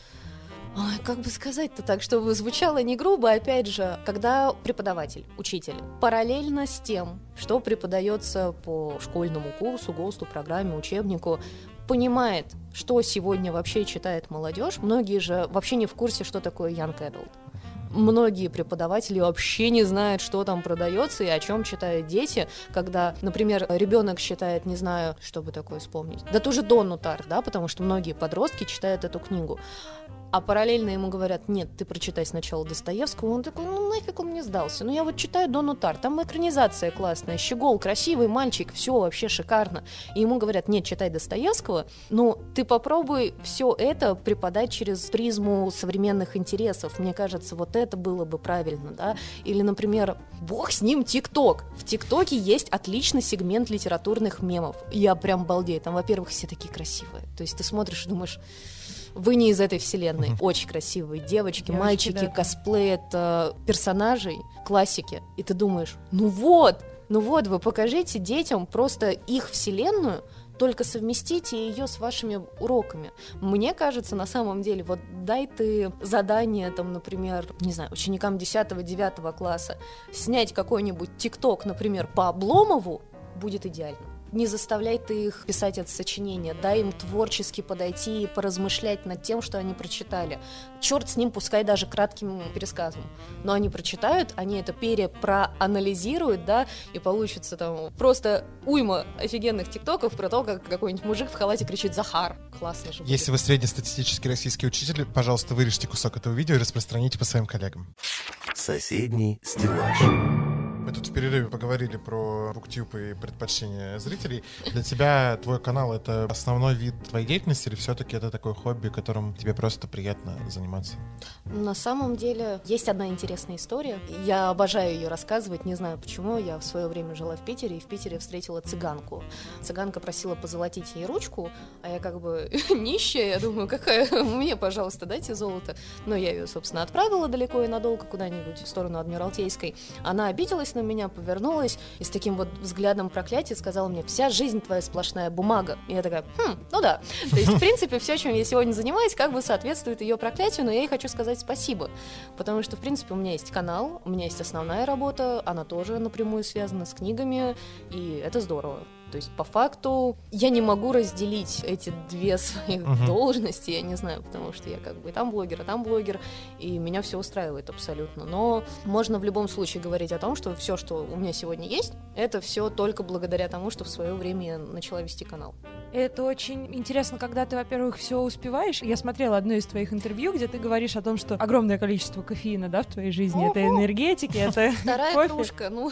Ой, как бы сказать-то так, чтобы звучало не грубо, опять же, когда преподаватель, учитель, параллельно с тем, что преподается по школьному курсу, ГОСТу, программе, учебнику, понимает, что сегодня вообще читает молодежь. Многие же вообще не в курсе, что такое Young Adult. Многие преподаватели вообще не знают, что там продается и о чем читают дети, когда, например, ребенок читает, не знаю, что бы такое вспомнить, да ту же Донну Тарт, да, потому что многие подростки читают эту книгу. А параллельно ему говорят, нет, ты прочитай сначала Достоевского. Он такой, ну нафиг он мне сдался. Ну я вот читаю Донну Тарт, там экранизация классная, Щегол, красивый мальчик, все вообще шикарно. И ему говорят, нет, читай Достоевского, но ты попробуй все это преподать через призму современных интересов. Мне кажется, вот это было бы правильно, да. Или, например, бог с ним, ТикТок. В ТикТоке есть отличный сегмент литературных мемов. Я прям балдею. Там, во-первых, все такие красивые. То есть ты смотришь и думаешь, вы не из этой вселенной. Очень красивые девочки, Девочки, мальчики, да. косплеят э, персонажей, классики. И ты думаешь, ну вот, ну вот, вы покажите детям просто их вселенную, только совместите ее с вашими уроками. Мне кажется, на самом деле, вот дай ты задание, там, например, не знаю, ученикам 10-9 класса снять какой-нибудь ТикТок, например, по Обломову, будет идеально. Не заставляй ты их писать это сочинение, дай им творчески подойти и поразмышлять над тем, что они прочитали. Черт с ним, пускай даже кратким пересказом. Но они прочитают, они это перепроанализируют, да, и получится там просто уйма офигенных тиктоков про то, как какой-нибудь мужик в халате кричит «Захар». Классно же будет. Если вы среднестатистический российский учитель, пожалуйста, вырежьте кусок этого видео и распространите по своим коллегам. Соседний стеллаж. Мы тут в перерыве поговорили про буктюб и предпочтения зрителей. Для тебя твой канал — это основной вид твоей деятельности или все-таки это такое хобби, которым тебе просто приятно заниматься? На самом деле есть одна интересная история. Я обожаю ее рассказывать, не знаю почему. Я в свое время жила в Питере, и в Питере встретила цыганку. Цыганка просила позолотить ей ручку, а я как бы нищая, я думаю, какая мне, пожалуйста, дайте золото. Но я ее, собственно, отправила далеко и надолго куда-нибудь в сторону Адмиралтейской. Она обиделась на меня, повернулась и с таким вот взглядом проклятия сказала мне, вся жизнь твоя сплошная бумага. И я такая, хм, ну да. То есть, в принципе, все, чем я сегодня занимаюсь, как бы соответствует ее проклятию, но я ей хочу сказать спасибо. Потому что, в принципе, у меня есть канал, у меня есть основная работа, она тоже напрямую связана с книгами, и это здорово. То есть, по факту, я не могу разделить эти две своих uh-huh. должности, я не знаю, потому что я как бы и там блогер, и там блогер, и меня все устраивает абсолютно. Но можно в любом случае говорить о том, что все, что у меня сегодня есть, это все только благодаря тому, что в свое время я начала вести канал. Это очень интересно, когда ты, во-первых, все успеваешь. Я смотрела одно из твоих интервью, где ты говоришь о том, что огромное количество кофеина, да, в твоей жизни. Это энергетики, это Вторая кружка, ну.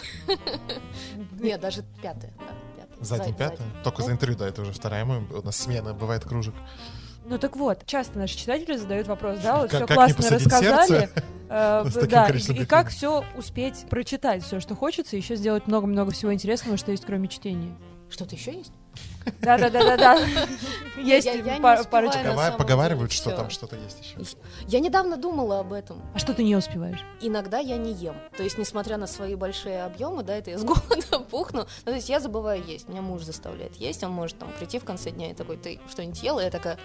Нет, даже пятая, да. За день пятая? Только за интервью, да, это уже вторая. Мы, у нас смена бывает кружек. Ну так вот, часто наши читатели задают вопрос, да, вот все классно рассказали, э, да, и, и как все успеть прочитать, все, что хочется, еще сделать много-много всего интересного, что есть кроме чтения. Что-то еще есть? Да, да, да, да, да. Есть парочка. Поговаривают, что там что-то есть еще. Я недавно думала об этом. А что ты не успеваешь? Иногда я не ем. То есть, несмотря на свои большие объемы, да, это я с голода пухну. Ну, то есть я забываю есть. Меня муж заставляет есть. Он может там прийти в конце дня и такой, ты что-нибудь ела? Я такая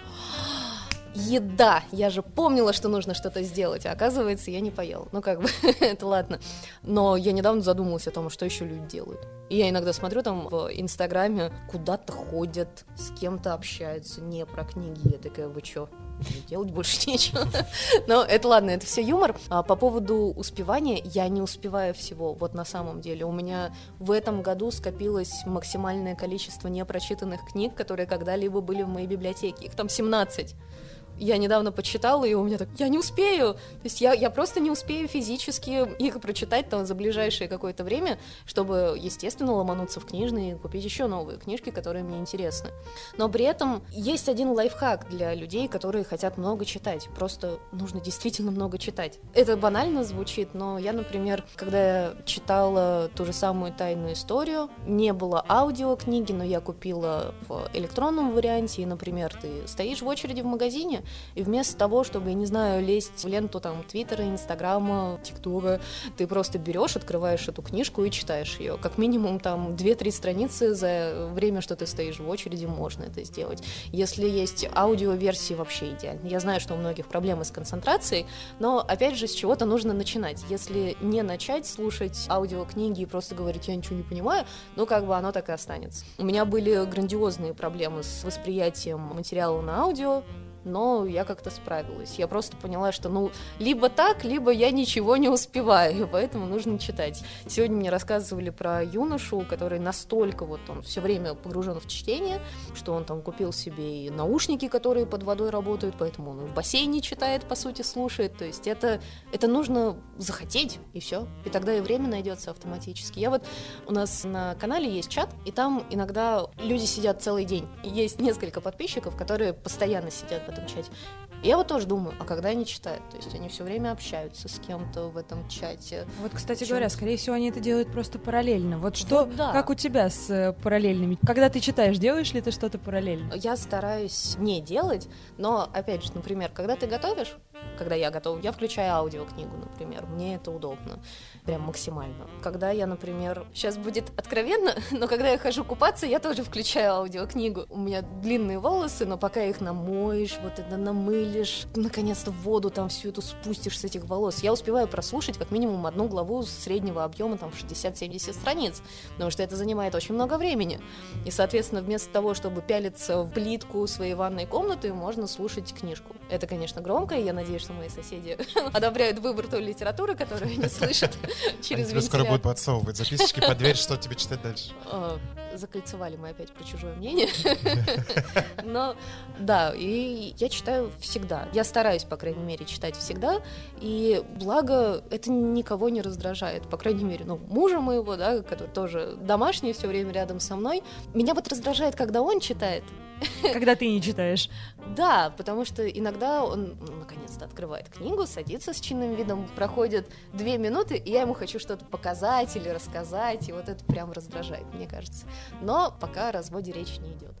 еда. Я же помнила, что нужно что-то сделать, а оказывается, я не поела. Ну, как бы, это ладно. Но я недавно задумалась о том, что еще люди делают. И я иногда смотрю там в Инстаграме, куда-то ходят, с кем-то общаются, не про книги. Я такая, вы чё? делать больше нечего. Но это ладно, это все юмор. А по поводу успевания, я не успеваю всего, вот на самом деле. У меня в этом году скопилось максимальное количество непрочитанных книг, которые когда-либо были в моей библиотеке. Их там 17 я недавно почитала, и у меня так, я не успею, то есть я, я просто не успею физически их прочитать там за ближайшее какое-то время, чтобы, естественно, ломануться в книжные и купить еще новые книжки, которые мне интересны. Но при этом есть один лайфхак для людей, которые хотят много читать, просто нужно действительно много читать. Это банально звучит, но я, например, когда я читала ту же самую «Тайную историю», не было аудиокниги, но я купила в электронном варианте, и, например, ты стоишь в очереди в магазине, и вместо того, чтобы, я не знаю, лезть в ленту там Твиттера, Инстаграма, ТикТока, ты просто берешь, открываешь эту книжку и читаешь ее. Как минимум там 2-3 страницы за время, что ты стоишь в очереди, можно это сделать. Если есть аудиоверсии, вообще идеально. Я знаю, что у многих проблемы с концентрацией, но, опять же, с чего-то нужно начинать. Если не начать слушать аудиокниги и просто говорить, я ничего не понимаю, ну, как бы оно так и останется. У меня были грандиозные проблемы с восприятием материала на аудио, но я как-то справилась. Я просто поняла, что, ну, либо так, либо я ничего не успеваю, поэтому нужно читать. Сегодня мне рассказывали про юношу, который настолько вот он все время погружен в чтение, что он там купил себе и наушники, которые под водой работают, поэтому он в бассейне читает, по сути, слушает. То есть это, это нужно захотеть, и все. И тогда и время найдется автоматически. Я вот, у нас на канале есть чат, и там иногда люди сидят целый день. есть несколько подписчиков, которые постоянно сидят этом чате. Я вот тоже думаю, а когда они читают? То есть они все время общаются с кем-то в этом чате. Вот, кстати говоря, скорее всего, они это делают просто параллельно. Вот что, вот, да. как у тебя с э, параллельными? Когда ты читаешь, делаешь ли ты что-то параллельно? Я стараюсь не делать, но, опять же, например, когда ты готовишь, когда я готова, я включаю аудиокнигу, например, мне это удобно, прям максимально. Когда я, например, сейчас будет откровенно, но когда я хожу купаться, я тоже включаю аудиокнигу. У меня длинные волосы, но пока их намоешь, вот это намылишь, наконец-то в воду там всю эту спустишь с этих волос, я успеваю прослушать как минимум одну главу среднего объема, там, 60-70 страниц, потому что это занимает очень много времени. И, соответственно, вместо того, чтобы пялиться в плитку своей ванной комнаты, можно слушать книжку. Это, конечно, громко, и я надеюсь, что мои соседи одобряют выбор той литературы, которую они слышат через Тебе скоро будут подсовывать записочки под дверь, что тебе читать дальше. А, закольцевали мы опять про чужое мнение. Но да, и я читаю всегда. Я стараюсь, по крайней мере, читать всегда. И благо, это никого не раздражает. По крайней мере, ну, мужа моего, да, который тоже домашний, все время рядом со мной. Меня вот раздражает, когда он читает. Когда ты не читаешь. Да, потому что иногда он ну, наконец-то открывает книгу, садится с чинным видом, проходит две минуты, и я ему хочу что-то показать или рассказать, и вот это прям раздражает, мне кажется. Но пока о разводе речи не идет.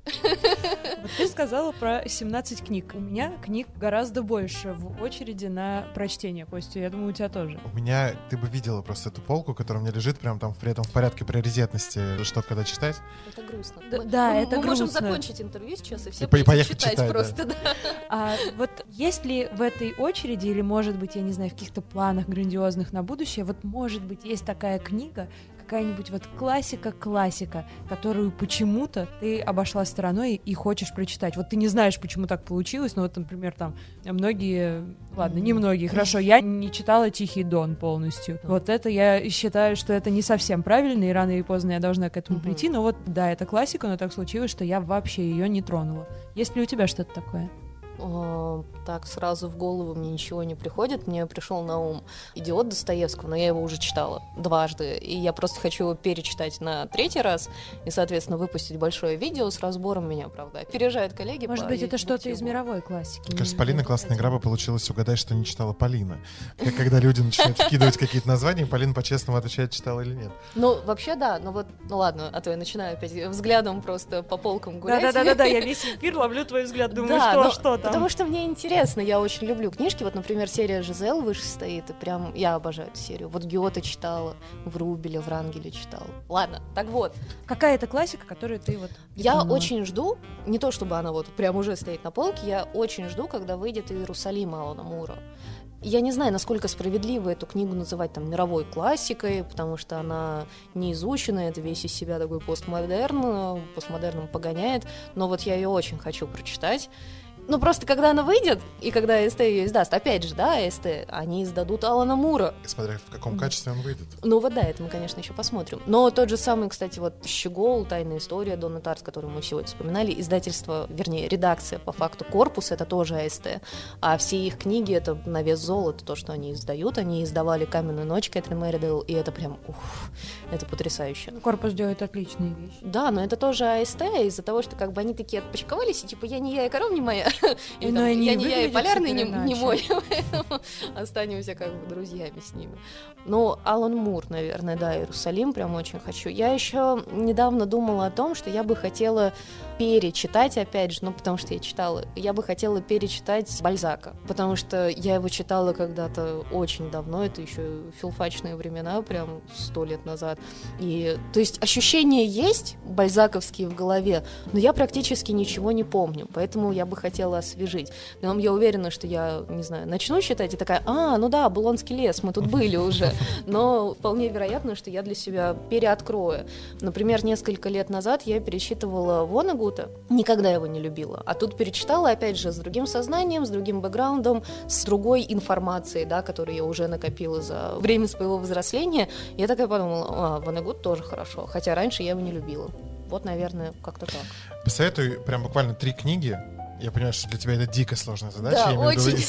Вот ты сказала про 17 книг. У меня книг гораздо больше в очереди на прочтение, Костя. Я думаю, у тебя тоже. У меня, ты бы видела просто эту полку, которая у меня лежит прям там при этом в порядке приоритетности, что когда читать. Это грустно. Да, мы, да мы, это мы грустно. можем закончить интервью сейчас и все и поехать читать, читать просто, да. да. А вот есть ли в этой очереди, или, может быть, я не знаю, в каких-то планах грандиозных на будущее, вот, может быть, есть такая книга, какая-нибудь вот классика-классика, которую почему-то ты обошла стороной и хочешь прочитать. Вот ты не знаешь, почему так получилось, но вот, например, там многие, ладно, не многие, хорошо, я не читала «Тихий дон» полностью. Вот это я считаю, что это не совсем правильно, и рано или поздно я должна к этому прийти, но вот, да, это классика, но так случилось, что я вообще ее не тронула. Есть ли у тебя что-то такое? Э, так сразу в голову мне ничего не приходит. Мне пришел на ум «Идиот» Достоевского, но я его уже читала дважды, и я просто хочу его перечитать на третий раз и, соответственно, выпустить большое видео с разбором меня, правда. Опережают коллеги. Может быть, это что-то из мировой классики. Мне кажется, Полина классная игра бы получилась угадай, что не читала Полина. Как когда люди начинают вкидывать какие-то названия, Полина по-честному отвечает, читала или нет. Ну, вообще, да. Ну вот, ну ладно, а то я начинаю опять взглядом просто по полкам гулять. Да-да-да, я весь эфир ловлю твой взгляд, думаю, что, что там. Потому что мне интересно, я очень люблю книжки. Вот, например, серия Жизел выше стоит, и прям я обожаю эту серию. Вот Геота читала, в Рубеле, в Рангеле читала. Ладно, так вот. Какая это классика, которую ты вот... Я очень жду, не то чтобы она вот прям уже стоит на полке, я очень жду, когда выйдет Иерусалим Алана Мура. Я не знаю, насколько справедливо эту книгу называть там мировой классикой, потому что она не изучена, это весь из себя такой постмодерн, постмодерном погоняет, но вот я ее очень хочу прочитать. Ну, просто когда она выйдет, и когда АСТ ее издаст, опять же, да, АСТ, они издадут Алана Мура. Смотря в каком качестве он выйдет. Ну вот да, это мы, конечно, еще посмотрим. Но тот же самый, кстати, вот Щегол, Тайная история, Дона Тарс, который мы сегодня вспоминали, издательство, вернее, редакция, по факту, корпус, это тоже АСТ. А все их книги, это на вес золота, то, что они издают. Они издавали «Каменную ночь» Кэтрин Мэридел, и это прям, ух, это потрясающе. Корпус делает отличные вещи. Да, но это тоже АСТ, из-за того, что как бы они такие отпочковались, и типа я не я, и корова не моя. И, там, я не я и полярный не, не мой, останемся как бы друзьями с ними. Ну, Алан Мур, наверное, да, Иерусалим прям очень хочу. Я еще недавно думала о том, что я бы хотела перечитать, опять же, ну, потому что я читала, я бы хотела перечитать Бальзака, потому что я его читала когда-то очень давно, это еще филфачные времена, прям сто лет назад. И, то есть, ощущения есть бальзаковские в голове, но я практически ничего не помню, поэтому я бы хотела освежить. Но я уверена, что я, не знаю, начну читать и такая, а, ну да, Булонский лес, мы тут были уже, но вполне вероятно, что я для себя переоткрою. Например, несколько лет назад я перечитывала Вонагу, Гута. Никогда его не любила. А тут перечитала, опять же, с другим сознанием, с другим бэкграундом, с другой информацией, да, которую я уже накопила за время своего взросления. Я такая подумала, а, Ванегут тоже хорошо. Хотя раньше я его не любила. Вот, наверное, как-то так. Посоветую прям буквально три книги я понимаю, что для тебя это дико сложная задача. Да, я очень. Виду,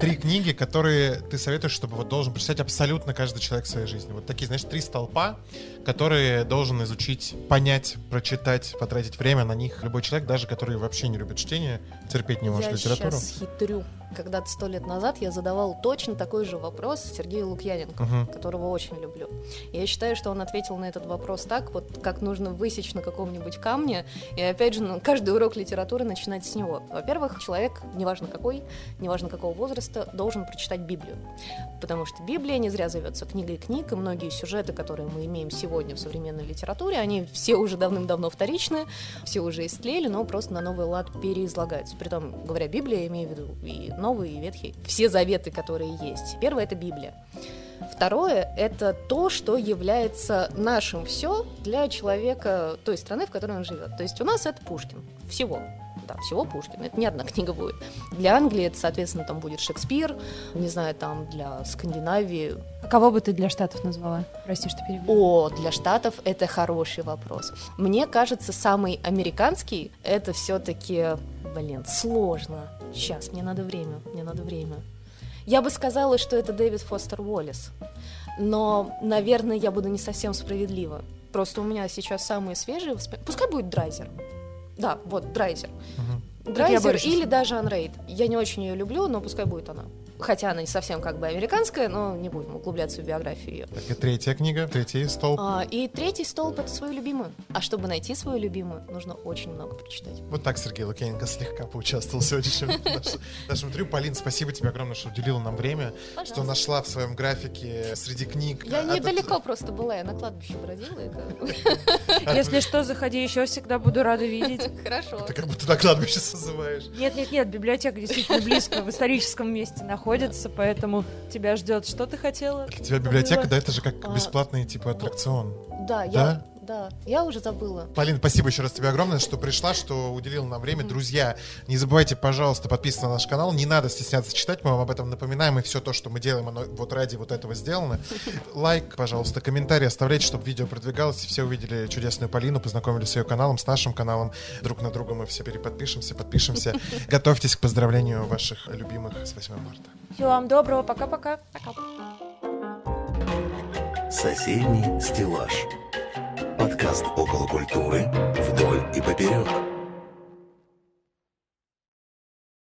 три книги, которые ты советуешь, чтобы вот должен прочитать абсолютно каждый человек в своей жизни. Вот такие, знаешь, три столпа, которые должен изучить, понять, прочитать, потратить время на них любой человек, даже который вообще не любит чтение, терпеть не может я литературу. Я сейчас хитрю когда-то сто лет назад я задавал точно такой же вопрос Сергею Лукьяненко, uh-huh. которого очень люблю. И я считаю, что он ответил на этот вопрос так, вот как нужно высечь на каком-нибудь камне, и опять же, ну, каждый урок литературы начинать с него. Во-первых, человек, неважно какой, неважно какого возраста, должен прочитать Библию. Потому что Библия не зря зовется книгой книг, и многие сюжеты, которые мы имеем сегодня в современной литературе, они все уже давным-давно вторичны, все уже истлели, но просто на новый лад переизлагаются. Притом, говоря Библия, я имею в виду и Новый, и Ветхий, все заветы, которые есть. Первое — это Библия. Второе — это то, что является нашим все для человека той страны, в которой он живет. То есть у нас это Пушкин. Всего. да, всего Пушкина. Это не одна книга будет. Для Англии это, соответственно, там будет Шекспир, не знаю, там для Скандинавии. А кого бы ты для Штатов назвала? Прости, что перебила. О, для Штатов это хороший вопрос. Мне кажется, самый американский это все-таки, блин, сложно. Сейчас, мне надо время, мне надо время. Я бы сказала, что это Дэвид Фостер Уоллес. Но, наверное, я буду не совсем справедлива. Просто у меня сейчас самые свежие воспоминания. Пускай будет Драйзер. Да, вот, Драйзер. Мгм. Драйзер или даже Анрейд. Я не очень ее люблю, но пускай будет она. Хотя она не совсем как бы американская, но не будем углубляться в биографию ее. Так, и третья книга, третий столб. А, и третий столб это свою любимую. А чтобы найти свою любимую, нужно очень много прочитать. Вот так Сергей Лукьяненко слегка поучаствовал в сегодняшнем наш- нашем интервью. Полин, спасибо тебе огромное, что уделила нам время, что нашла в своем графике среди книг. Я этот- недалеко просто была, я на кладбище бродила. Если что, заходи еще, всегда буду рада видеть. Хорошо. Ты как будто на кладбище созываешь. Нет, нет, нет, библиотека действительно близко, в историческом месте находится, поэтому тебя ждет. Что ты хотела? Для тебя библиотека, да, это же как А, бесплатный типа аттракцион. Да, я, да, я уже забыла. Полин, спасибо еще раз тебе огромное, что пришла, что уделила нам время. Друзья, не забывайте, пожалуйста, подписываться на наш канал. Не надо стесняться читать, мы вам об этом напоминаем, и все то, что мы делаем, оно вот ради вот этого сделано. Лайк, пожалуйста, комментарий оставляйте, чтобы видео продвигалось, и все увидели чудесную Полину, познакомились с ее каналом, с нашим каналом. Друг на друга мы все переподпишемся, подпишемся. Готовьтесь к поздравлению ваших любимых с 8 марта. Всего вам доброго, пока-пока. Пока. Соседний стеллаж. Подкаст около культуры вдоль и поперек.